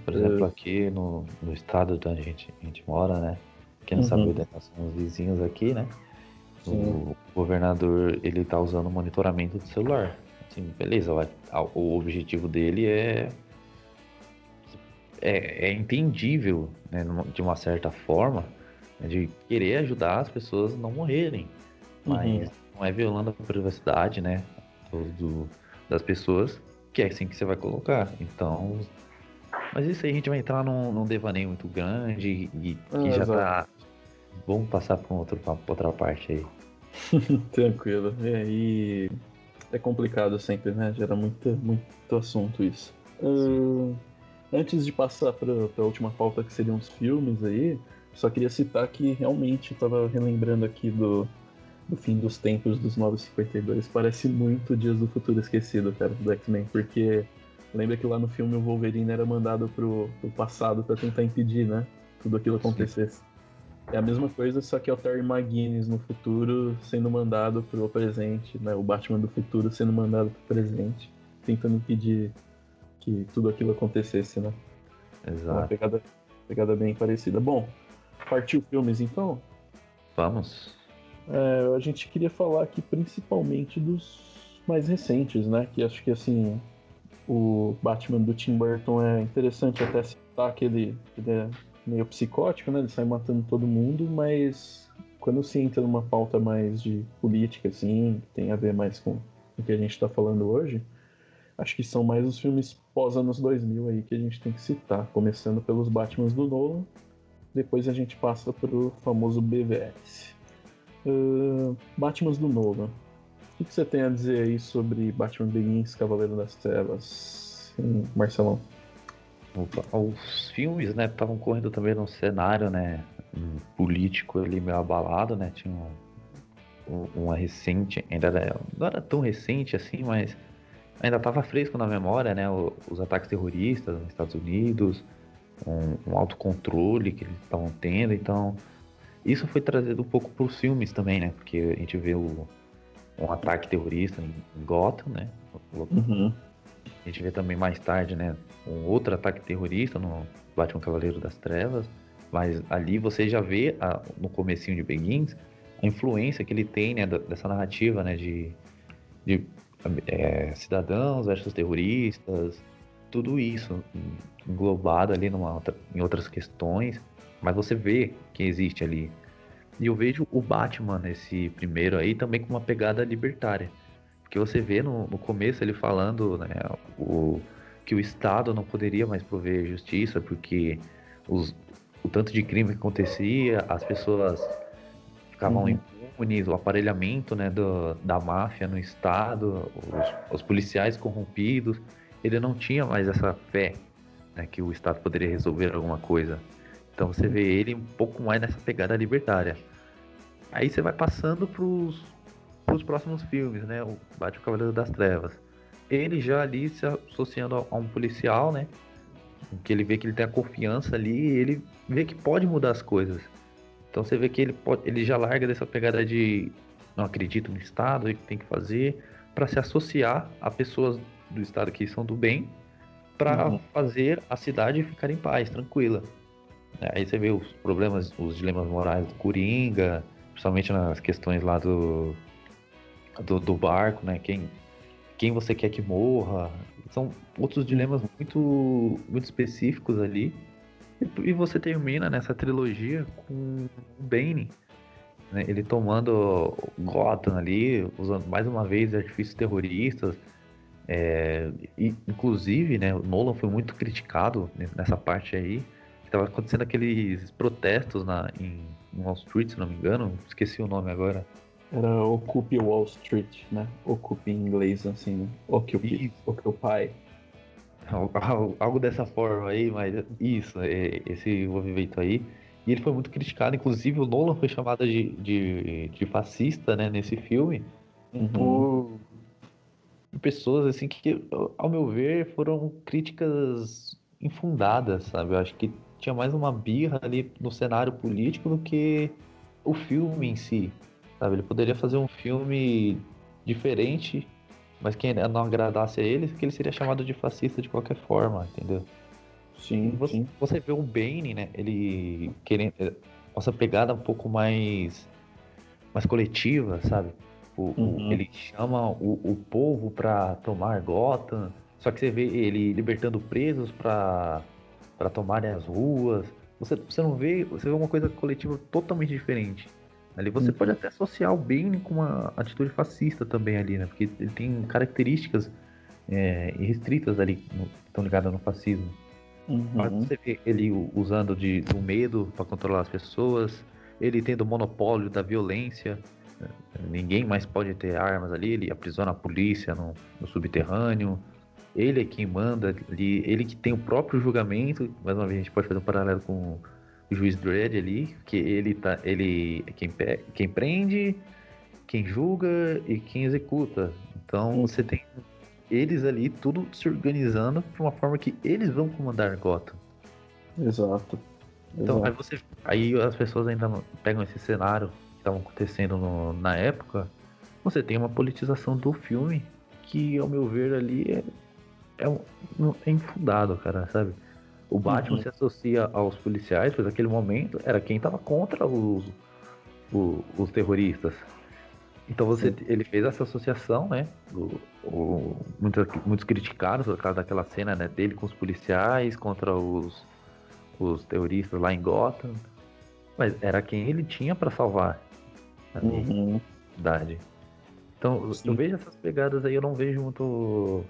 Por exemplo, aqui no, no estado onde a gente, a gente mora, né? Quem não uhum. sabe onde nós somos vizinhos aqui, né? Sim. O governador, ele tá usando monitoramento do celular. Assim, beleza, o objetivo dele é é, é entendível, né, de uma certa forma, né, de querer ajudar as pessoas a não morrerem, mas uhum. não é violando a privacidade, né, do, do, das pessoas, que é assim que você vai colocar. Então, mas isso aí a gente vai entrar num, num devaneio muito grande e que já exato. tá. Vamos passar para outro, outra parte aí. Tranquilo. E aí é complicado sempre, né? Gera muito, muito assunto isso. Uh, Antes de passar para a última pauta, que seriam os filmes aí, só queria citar que realmente estava relembrando aqui do, do fim dos tempos dos 952. Parece muito Dias do Futuro Esquecido, cara, do X-Men, porque lembra que lá no filme o Wolverine era mandado pro, pro passado para tentar impedir, né? Tudo aquilo acontecesse. Sim. É a mesma coisa, só que é o Terry McGuinness no futuro sendo mandado pro presente, né? O Batman do futuro sendo mandado pro presente, tentando impedir que tudo aquilo acontecesse, né? Exato. Uma pegada, pegada bem parecida. Bom, partiu filmes então? Vamos. É, a gente queria falar aqui principalmente dos mais recentes, né? Que acho que assim o Batman do Tim Burton é interessante até citar que ele, ele é meio psicótico, né? Ele sai matando todo mundo, mas quando se entra numa pauta mais de política, assim, tem a ver mais com o que a gente está falando hoje, acho que são mais os filmes pós anos 2000 aí que a gente tem que citar, começando pelos Batmans do Nolan, depois a gente passa pro famoso BVS. Uh, do Nolan. O que, você tem a dizer aí sobre Batman Begins, Cavaleiro das Trevas, Sim, Marcelão? Os filmes, né, estavam correndo também num cenário, né, político ali meio abalado, né, tinha um, uma recente, ainda era, não era tão recente assim, mas ainda estava fresco na memória, né? Os ataques terroristas nos Estados Unidos, um, um autocontrole que eles estavam tendo, então isso foi trazido um pouco para os filmes também, né? Porque a gente vê o, um ataque terrorista em Gotham, né? Uhum. A gente vê também mais tarde, né? Um outro ataque terrorista no Batman Cavaleiro das Trevas, mas ali você já vê a, no comecinho de Begins a influência que ele tem, né? Dessa narrativa, né? De, de é, cidadãos versus terroristas, tudo isso englobado ali numa em outras questões, mas você vê que existe ali. E eu vejo o Batman nesse primeiro aí também com uma pegada libertária. Porque você vê no, no começo ele falando né, o, que o Estado não poderia mais prover justiça porque os, o tanto de crime que acontecia, as pessoas ficavam uhum o aparelhamento né, do, da máfia no Estado, os, os, policiais corrompidos. Ele não tinha mais essa fé né, que o Estado poderia resolver alguma coisa. Então você vê ele um pouco mais nessa pegada libertária. Aí você vai passando para os próximos filmes, né? O Batman Cavaleiro das Trevas. Ele já ali se associando a um policial, né? que ele vê que ele tem a confiança ali e ele vê que pode mudar as coisas. Então você vê que ele, pode, ele já larga dessa pegada de não acredito no Estado, o que tem que fazer, para se associar a pessoas do Estado que são do bem, para uhum. fazer a cidade ficar em paz, tranquila. É, aí você vê os problemas, os dilemas morais do Coringa, principalmente nas questões lá do, do, do barco, né? Quem, quem você quer que morra. São outros dilemas muito, muito específicos ali. E, e você termina nessa trilogia com o Bane, né? ele tomando Gotham ali, usando mais uma vez artifícios terroristas. É, e, inclusive, né, o Nolan foi muito criticado nessa parte aí. Estava acontecendo aqueles protestos na, em, em Wall Street, se não me engano. Esqueci o nome agora. Era Occupy Wall Street, né? Occupy em inglês, assim, né? Occupy. Occupy. Algo dessa forma aí, mas isso, é, esse movimento aí. E ele foi muito criticado, inclusive o Nolan foi chamado de, de, de fascista, né, nesse filme, uhum. por, por pessoas, assim, que, ao meu ver, foram críticas infundadas, sabe? Eu acho que tinha mais uma birra ali no cenário político do que o filme em si. Sabe? Ele poderia fazer um filme diferente, mas quem não agradasse a ele, que ele seria chamado de fascista de qualquer forma, entendeu? Sim, você, sim. você vê o Bane, né? Ele querendo essa pegada um pouco mais mais coletiva, sabe? O, uhum. o, ele chama o, o povo para tomar Gotham, só que você vê ele libertando presos para para tomarem as ruas. Você, você não vê, você vê uma coisa coletiva totalmente diferente. Ali você pode até associar o Bane com uma atitude fascista também ali, né? Porque ele tem características é, restritas ali, no, estão ligadas no fascismo. Uhum. Mas você vê ele usando de, do medo para controlar as pessoas, ele tendo o monopólio da violência, né? ninguém mais pode ter armas ali, ele aprisiona a polícia no, no subterrâneo, ele é quem manda, ele, ele que tem o próprio julgamento, mais uma vez a gente pode fazer um paralelo com juiz Dredd ali, que ele tá, ele é quem, quem prende, quem julga e quem executa. Então você tem eles ali tudo se organizando de uma forma que eles vão comandar Gotham. Exato. Então Exato. aí você, aí as pessoas ainda pegam esse cenário que estava acontecendo no, na época. Você tem uma politização do filme que, ao meu ver, ali é, é, é infundado, cara, sabe? O Batman uhum. se associa aos policiais, pois naquele momento era quem estava contra os, os, os, terroristas. Então você, ele fez essa associação, né? O, o, muitos, muitos criticaram por causa daquela cena né, dele com os policiais contra os, os terroristas lá em Gotham. Mas era quem ele tinha para salvar. Uhum. verdade. Então Sim. eu vejo essas pegadas aí, eu não vejo muito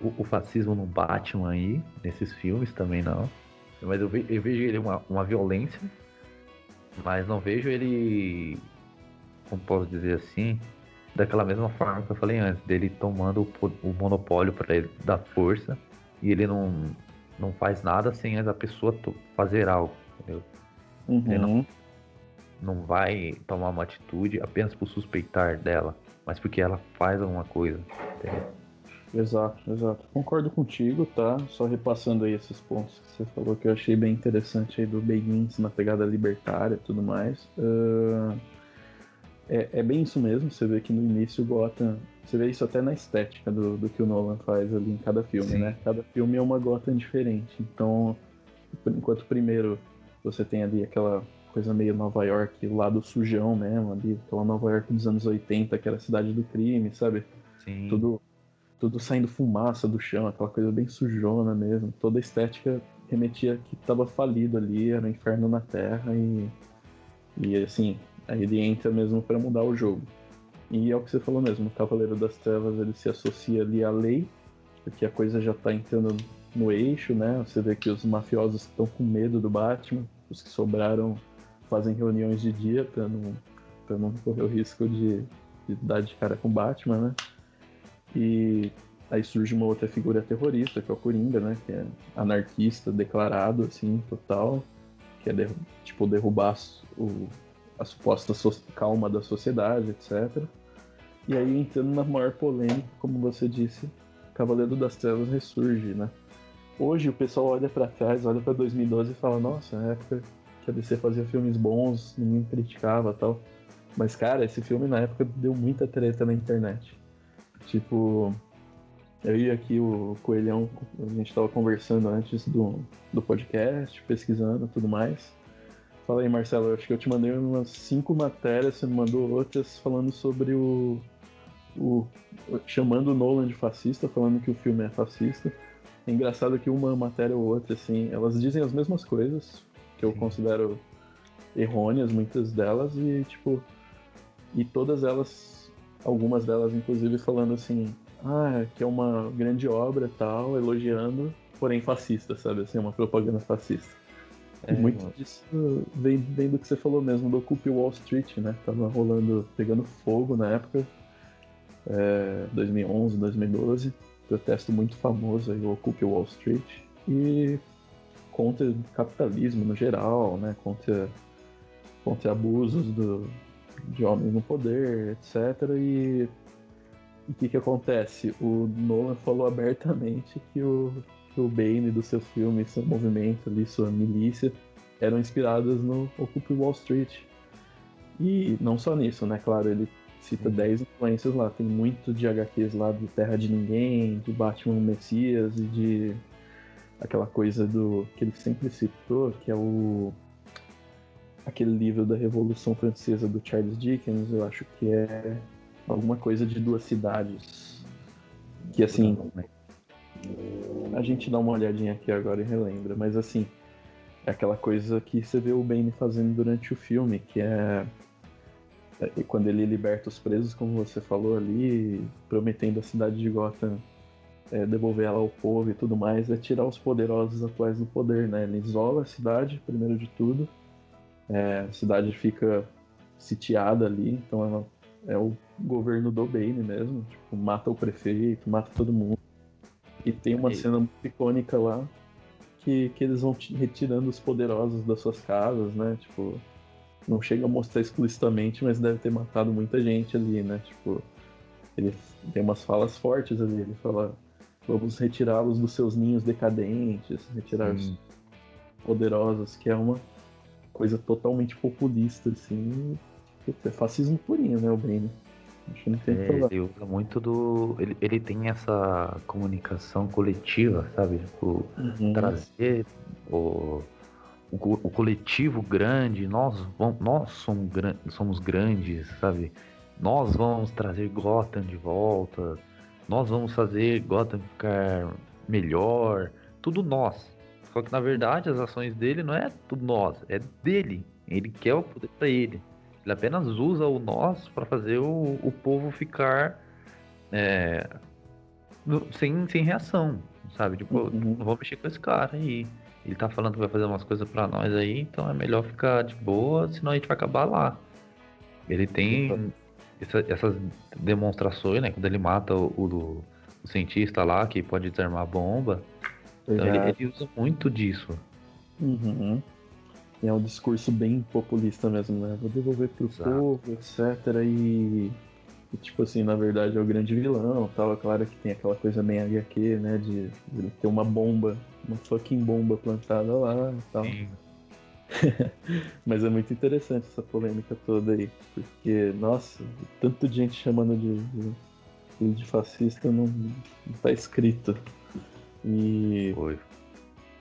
o, o, fascismo no Batman aí, nesses filmes também não. Mas eu, ve, eu vejo ele uma, uma violência, mas não vejo ele, como posso dizer assim, daquela mesma forma que eu falei antes, dele tomando o, o monopólio para ele dar força e ele não, não faz nada sem a pessoa fazer algo, entendeu? Uhum. Ele não, não vai tomar uma atitude apenas por suspeitar dela, mas porque ela faz alguma coisa, entendeu? Exato, exato. Concordo contigo, tá? Só repassando aí esses pontos que você falou que eu achei bem interessante aí do Begins na pegada libertária e tudo mais. Uh, é, é, bem isso mesmo, você vê que no início Gotham. Você vê isso até na estética do, do que o Nolan faz ali em cada filme, Sim. né? Cada filme é uma Gotham diferente. Então, enquanto primeiro você tem ali aquela coisa meio Nova York, lado sujão mesmo, ali, aquela Nova York dos anos 80, que era a cidade do crime, sabe? Sim. Tudo tudo saindo fumaça do chão, aquela coisa bem sujona mesmo. Toda a estética remetia que estava falido ali, era um inferno na Terra e e assim, aí ele entra mesmo para mudar o jogo. E é o que você falou mesmo, o Cavaleiro das Trevas ele se associa ali à lei, porque a coisa já está entrando no eixo, né? Você vê que os mafiosos estão com medo do Batman, os que sobraram fazem reuniões de dia para não, não correr o risco de, de dar de cara com o Batman, né? E aí surge uma outra figura terrorista, que é o Coringa, né? Que é anarquista declarado, assim, total. Que é, tipo, derrubar o, a suposta so calma da sociedade, etc. E aí, entrando na maior polêmica, como você disse, Cavaleiro das Trevas ressurge, né? hoje o pessoal olha para trás, olha para 2012 e fala, nossa, na época que a DC fazia filmes bons, ninguém criticava tal. Mas, cara, esse filme na época deu muita treta na internet. Tipo, eu e aqui o Coelhão, a gente tava conversando antes do, do podcast, pesquisando tudo mais. Fala aí, Marcelo, acho que eu te mandei umas cinco matérias, você me mandou outras falando sobre o. o chamando o Nolan de fascista, falando que o filme é fascista. É engraçado que uma matéria ou outra, assim, elas dizem as mesmas coisas, que eu Sim. considero errôneas, muitas delas, e tipo. E todas elas, algumas delas, inclusive, falando assim, ah, que é uma grande obra tal, elogiando, porém fascista, sabe? Assim, uma propaganda fascista. É, muito disso vem, vem do que você falou mesmo, do Occupy Wall Street, né? Tava rolando, pegando fogo na época, é, 2011, 2012. Protesto muito famoso aí, o Occupy Wall Street. E contra o capitalismo no geral, né? Contra, contra abusos do, de homens no poder, etc. E o que que acontece? O Nolan falou abertamente que o, que o Bane do seu filme, seu movimento ali, sua milícia, eram inspiradas no Occupy Wall Street. E não só nisso, né? Claro, ele cita 10 influências lá. Tem muito de HQs lá do Terra de Ninguém, de Batman Messias e de aquela coisa do que ele sempre citou, que é o aquele livro da Revolução Francesa do Charles Dickens, eu acho que é alguma coisa de duas cidades. Que assim, a gente dá uma olhadinha aqui agora e relembra, mas assim, é aquela coisa que você vê o Bane fazendo durante o filme, que é, é quando ele liberta os presos, como você falou ali, prometendo a cidade de Gotham é, devolver ela ao povo e tudo mais, é tirar os poderosos atuais do poder, né? Ele isola a cidade, primeiro de tudo. É, a cidade fica sitiada ali, então ela é o governo do Bane mesmo. Tipo, mata o prefeito, mata todo mundo. E tem uma cena muito icônica lá que, que eles vão retirando os poderosos das suas casas, né? Tipo, não chega a mostrar explicitamente, mas deve ter matado muita gente ali, né? Tipo, ele tem umas falas fortes ali. Ele fala: vamos retirá-los dos seus ninhos decadentes, retirar hum. os poderosos, que é uma coisa totalmente populista, assim. É fascismo purinho, né, o Bane. Acho que não tem é, Ele usa muito do. Ele, ele tem essa comunicação coletiva, sabe? Tipo, uhum. trazer o, o, o, coletivo grande, nós, vamos, nós somos, somos grandes, sabe? Nós vamos trazer Gotham de volta, nós vamos fazer Gotham ficar melhor, tudo nós. Só que na verdade as ações dele não é tudo nós, é dele. Ele quer o poder para ele. Ele apenas usa o nós para fazer o, o povo ficar é, sem, sem reação, sabe? Tipo, uhum. não vou mexer com esse cara aí. Ele tá falando que vai fazer umas coisas para nós aí, então é melhor ficar de boa, senão a gente vai acabar lá. Ele tem essa, essas demonstrações, né? Quando ele mata o, o, o, cientista lá que pode desarmar a bomba. Então ele, ele, usa muito disso. Uhum. E é um discurso bem populista mesmo, né? Vou devolver pro Exato. povo, etc. E, e, tipo assim, na verdade é o grande vilão tal. É claro que tem aquela coisa bem HQ, né? De, de ter uma bomba, uma fucking bomba plantada lá e tal. Mas é muito interessante essa polêmica toda aí. Porque, nossa, tanto de gente chamando de, de, de fascista não, não tá escrito. E. Foi.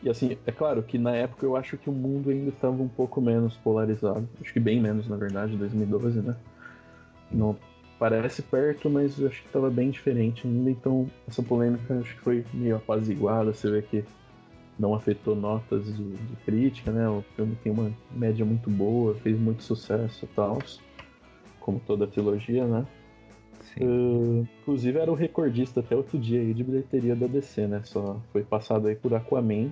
E assim, é claro que na época eu acho que o mundo ainda estava um pouco menos polarizado. Acho que bem menos, na verdade, 2012, né? Não parece perto, mas eu acho que estava bem diferente ainda. Então, essa polêmica acho que foi meio apaziguada. Você vê que não afetou notas de, de crítica, né? O filme tem uma média muito boa, fez muito sucesso e tal. Como toda a trilogia, né? Uh, inclusive era o recordista até outro dia aí de bilheteria da DC, né? Só foi passado aí por Aquaman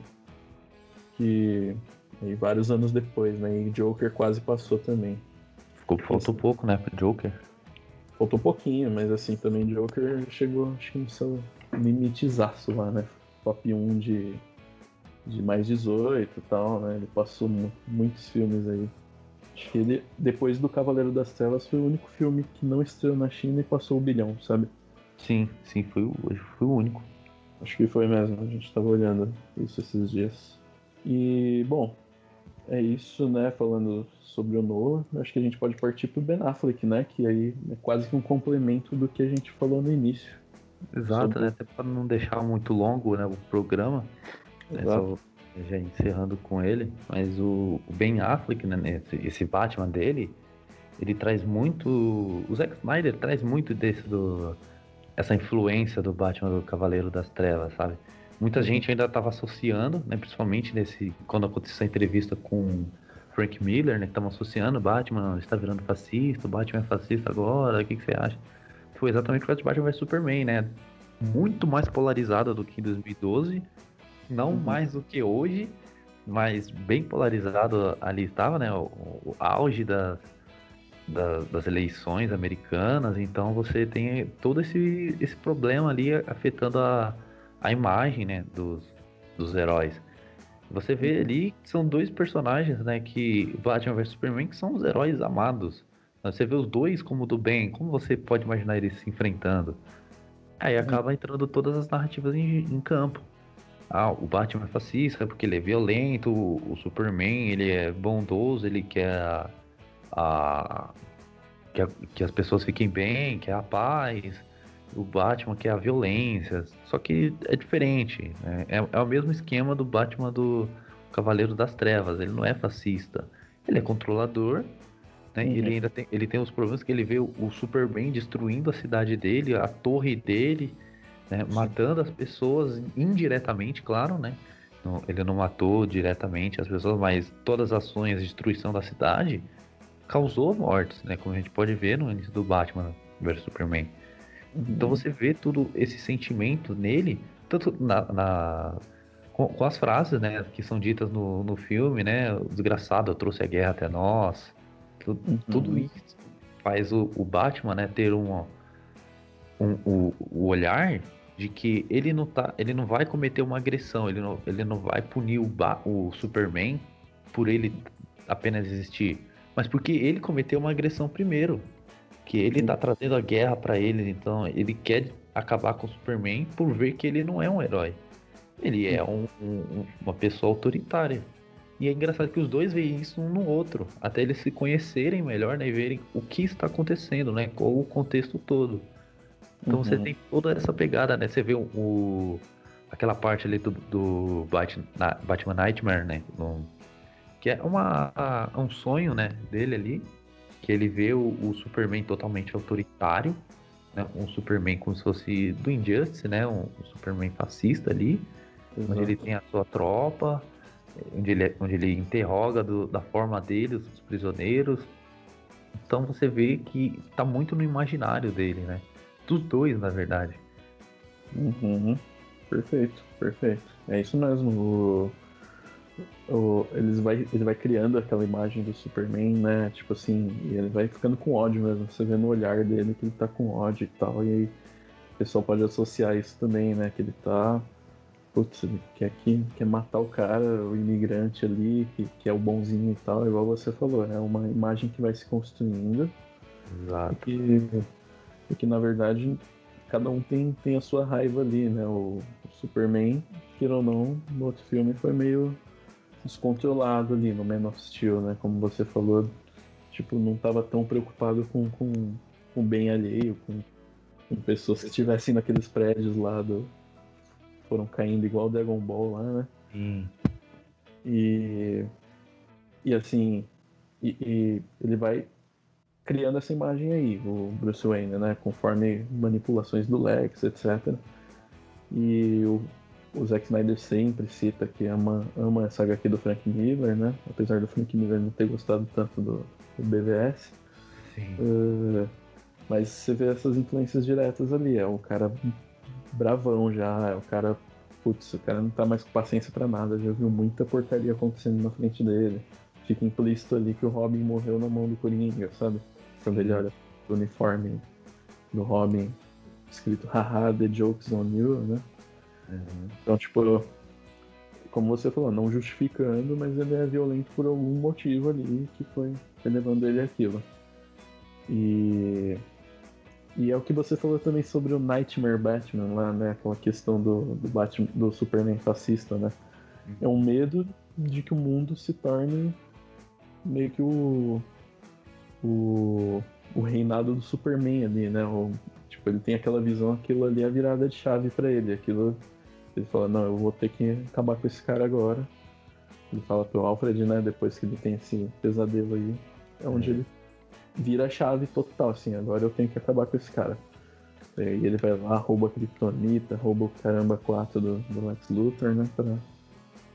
que aí, vários anos depois, né? E Joker quase passou também. Ficou, faltou Esse... pouco, né, pro Joker? Faltou pouquinho, mas assim, também Joker chegou, acho que no seu limitezaço lá, né? Top 1 de, de mais 18 e tal, né? Ele passou muitos filmes aí. Acho que ele, depois do Cavaleiro das Telas, foi o único filme que não estreou na China e passou o bilhão, sabe? Sim, sim, foi o, foi o único. Acho que foi mesmo, a gente estava olhando isso esses dias. E, bom, é isso, né? Falando sobre o Noah, acho que a gente pode partir pro Ben Affleck, né? Que aí é quase que um complemento do que a gente falou no início. Exato, sobre... né? Até para não deixar muito longo né, o programa. Né, só já encerrando com ele, mas o, Ben Affleck, né, esse, esse Batman dele, ele traz muito. O Zack Snyder traz muito desse do. Essa influência do Batman do Cavaleiro das Trevas, sabe? Muita gente ainda estava associando, né? Principalmente nesse. Quando aconteceu a entrevista com Frank Miller, né? Que estavam associando Batman está virando fascista, o Batman é fascista agora, o que, que você acha? Foi exatamente o que Batman vs Superman, né? Muito mais polarizada do que em 2012, não uhum. mais do que hoje, mas bem polarizado ali estava, né? O, o auge das, das, das, eleições americanas, então você tem todo esse, esse problema ali afetando a, a imagem, né, dos, dos heróis. Você vê ali que são dois personagens, né, que Batman vs Superman, que são os heróis amados. Você vê os dois como do bem, como você pode imaginar eles se enfrentando? Aí acaba entrando todas as narrativas em, em campo. Ah, o Batman é fascista porque ele é violento, o, Superman ele é bondoso, ele quer a, a que, que, as pessoas fiquem bem, quer a paz. O Batman quer a violência, só que é diferente. Né? É, é o mesmo esquema do Batman do Cavaleiro das Trevas. Ele não é fascista, ele é controlador. Né? Uhum. Ele ainda tem, ele tem os problemas que ele vê o, o Superman destruindo a cidade dele, a torre dele né? matando as pessoas indiretamente, claro, né? Ele não matou diretamente as pessoas, mas todas as ações de destruição da cidade causou mortes, né? Como a gente pode ver no início do Batman vs Superman. Uhum. Então você vê tudo esse sentimento nele, tanto na, na com, com, as frases, né, que são ditas no, no filme, né? O desgraçado trouxe a guerra até nós. Tudo, uhum. tudo isso faz o, o Batman, né, ter um, um, o, o olhar de que ele não tá, ele não vai cometer uma agressão, ele não, ele não vai punir o, o Superman por ele apenas existir, mas porque ele cometeu uma agressão primeiro, que ele tá trazendo a guerra para ele, então ele quer acabar com o Superman por ver que ele não é um herói. Ele é um, um, uma pessoa autoritária. E é engraçado que os dois veem isso um no outro, até eles se conhecerem melhor né, e verem o que está acontecendo, né, qual o contexto todo. Então uhum. você tem toda essa pegada, né? Você vê o, o aquela parte ali do, do Batman, Nightmare, né? No, que é uma, um sonho, né? Dele ali, que ele vê o, o Superman totalmente autoritário, né? Um Superman como se fosse do Injustice, né? Um, um Superman fascista ali, Exato. onde ele tem a sua tropa, onde ele, onde ele interroga do, da forma dele os prisioneiros. Então você vê que tá muito no imaginário dele, né? Dos dois, na verdade. Uhum. Perfeito, perfeito. É isso mesmo. O, o, eles vai, ele vai criando aquela imagem do Superman, né? Tipo assim, e ele vai ficando com ódio mesmo. Você vê no olhar dele que ele tá com ódio e tal. E aí o pessoal pode associar isso também, né? Que ele tá. Putz, ele quer, que, quer matar o cara, o imigrante ali, que, que é o bonzinho e tal, igual você falou. É uma imagem que vai se construindo. Exato. E e que na verdade cada um tem, tem a sua raiva ali, né? O, o Superman, queira ou não, no outro filme foi meio descontrolado ali no Man of Steel, né? Como você falou, tipo, não estava tão preocupado com, com, com bem alheio, com, com pessoas que estivessem naqueles prédios lá do. foram caindo igual o Dragon Ball lá, né? Hum. E. E assim. E, e ele vai criando essa imagem aí, o Bruce Wayne, né? Conforme manipulações do Lex, etc. E o, o Zack Snyder sempre cita que ama, ama essa HQ do Frank Miller, né? Apesar do Frank Miller não ter gostado tanto do, do BVS. Uh, mas você vê essas influências diretas ali. É o cara bravão já, é o cara. Putz, o cara não tá mais com paciência para nada, já viu muita porcaria acontecendo na frente dele. Fica implícito ali que o Robin morreu na mão do Coringa, sabe? Quando ele olha o uniforme do Robin escrito haha, the joke's on you, né? Uhum. Então, tipo, como você falou, não justificando, mas ele é violento por algum motivo ali que foi, levando ele aquilo. E, E é o que você falou também sobre o Nightmare Batman lá, né? Aquela questão do, do, Batman, do Superman fascista, né? É um medo de que o mundo se torne meio que o. o, o reinado do Superman ali, né? O, tipo, ele tem aquela visão, aquilo ali é a virada de chave para ele. Aquilo. Ele fala, não, eu vou ter que acabar com esse cara agora. Ele fala pro Alfred, né? Depois que ele tem esse pesadelo aí. É onde é. ele vira a chave total, assim, agora eu tenho que acabar com esse cara. E ele vai lá, rouba a Kryptonita, rouba o caramba 4 do, do Lex Luthor, né, pra,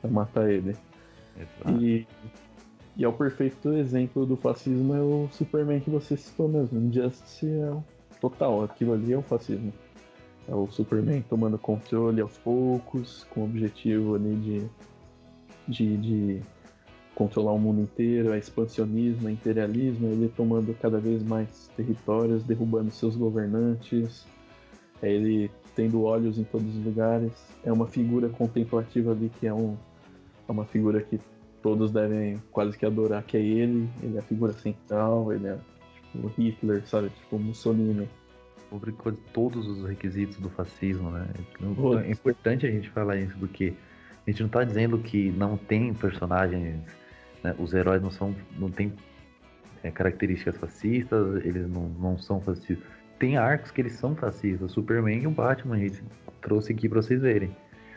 pra matar ele. E, e é o perfeito exemplo do fascismo é o Superman que você citou mesmo. Injustice é total, aquilo ali é o fascismo. É o Superman tomando controle aos poucos, com o objetivo ali de, de, de controlar o mundo inteiro, é expansionismo, é imperialismo, ele tomando cada vez mais territórios, derrubando seus governantes, é ele tendo olhos em todos os lugares, é uma figura contemplativa ali que é, um, é uma figura que todos devem quase que adorar, que é ele, ele é a figura central, ele é tipo Hitler, sabe, tipo Mussolini. Publicou todos os requisitos do fascismo, né? É importante a gente falar isso, porque a gente não está dizendo que não tem personagens né? Os heróis não são, não têm é, características fascistas, eles não, não são fascistas. Tem arcos que eles são fascistas. Superman e o Batman, a gente trouxe aqui para vocês verem.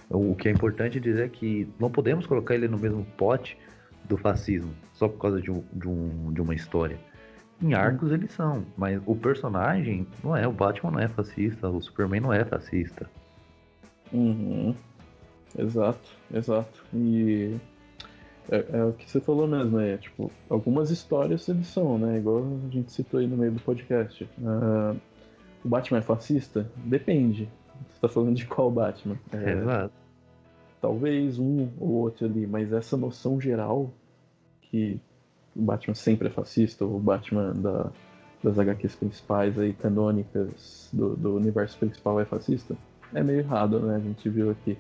O que é importante dizer é que não podemos colocar ele no mesmo pote do fascismo só por causa de, um, de, um, de uma história. Em arcos eles são, mas o personagem não é. O Batman não é fascista, o Superman não é fascista. Uhum. Exato, exato. E é, é, o que você falou mesmo, é tipo, algumas histórias eles são, né? Igual a gente citou aí no meio do podcast. Uh, o Batman é fascista? Depende. Você tá falando de qual Batman? É, Exato. Talvez um ou outro ali, mas essa noção geral que o Batman sempre é fascista, o Batman da, das HQs principais aí, canônicas do, do universo principal é fascista, é meio errado, né? A gente viu aqui.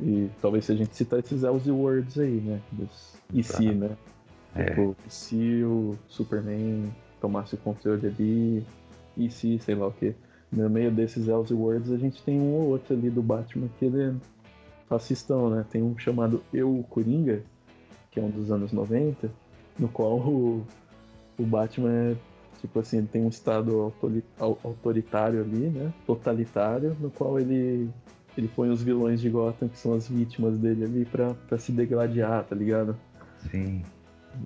E talvez se a gente citar esses Elsie Words aí, né? Dos e se, né? É. Tipo, se o Superman tomasse o controle ali, e se, sei lá o que. No meio desses Elsie Words a gente tem um ou outro ali do Batman que ele é fascistão, né? Tem um chamado Eu Coringa, que é um dos anos 90, no qual o, o Batman é, tipo assim, ele tem um estado autoritário ali, né? Totalitário, no qual ele ele põe os vilões de Gotham, que são as vítimas dele ali, pra, pra se degladiar, tá ligado? Sim.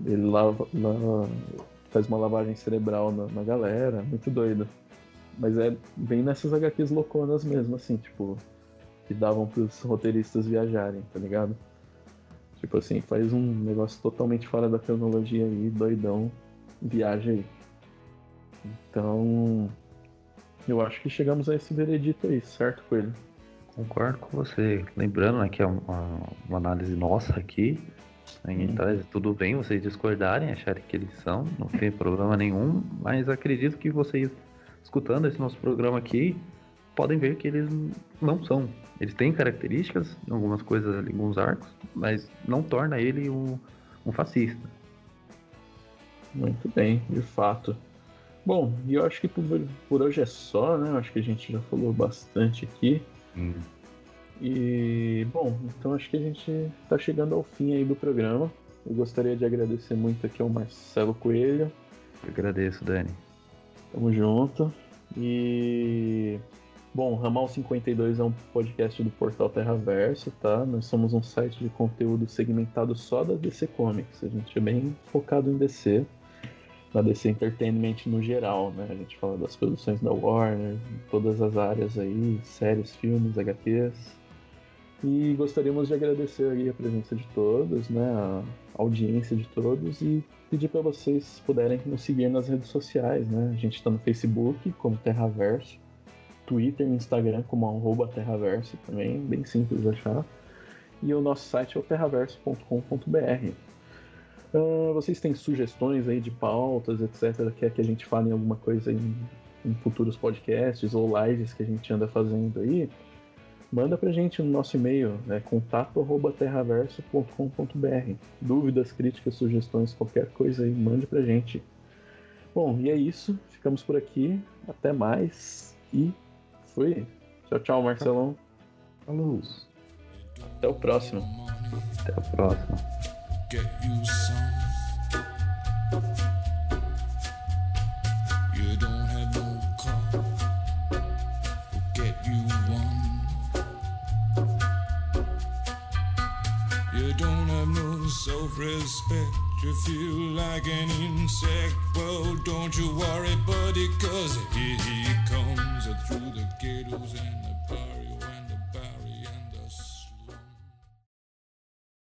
Ele lava, lava faz uma lavagem cerebral na, na, galera, muito doido. Mas é bem nessas HQs louconas mesmo, assim, tipo, que davam pros roteiristas viajarem, tá ligado? Tipo assim, faz um negócio totalmente fora da cronologia aí, doidão, viaja aí. Então, eu acho que chegamos a esse veredito aí, certo, Coelho? Concordo com você. Lembrando né, que é uma, uma análise nossa aqui. Né, então, tudo bem vocês discordarem, acharem que eles são, não tem problema nenhum, mas acredito que vocês, escutando esse nosso programa aqui, podem ver que eles não são. Eles têm características, algumas coisas, alguns arcos, mas não torna ele um, um fascista. Muito bem, de fato. Bom, e eu acho que por, por hoje é só, né? Eu acho que a gente já falou bastante aqui. Hum. E, bom, então acho que a gente está chegando ao fim aí do programa. Eu gostaria de agradecer muito aqui ao Marcelo Coelho. Eu agradeço, Dani. Tamo junto. E, bom, Ramal 52 é um podcast do portal Terraverso, tá? Nós somos um site de conteúdo segmentado só da DC Comics. A gente é bem focado em DC na DC Entertainment no geral, né? A gente fala das produções da Warner, todas as áreas aí, séries, filmes, HQs. E gostaríamos de agradecer aí a presença de todos, né? A audiência de todos e pedir para vocês puderem nos seguir nas redes sociais, né? A gente está no Facebook como Terraverso, Twitter e Instagram como arroba Terraverso também, bem simples de achar. E o nosso site é o terraverso.com.br. Uh, vocês têm sugestões aí de pautas, etc., quer que a gente fale em alguma coisa em, em futuros podcasts ou lives que a gente anda fazendo aí? Manda pra gente no nosso e-mail, né, contato@terraverso.com.br. Dúvidas, críticas, sugestões, qualquer coisa aí, mande pra gente. Bom, e é isso. Ficamos por aqui. Até mais. E fui. Tchau, tchau, Marcelão. Falou. Até o próximo. Até a próxima. Respect, you feel like an insect. Well, don't you worry, buddy, cause here he comes uh, through the ghettos and the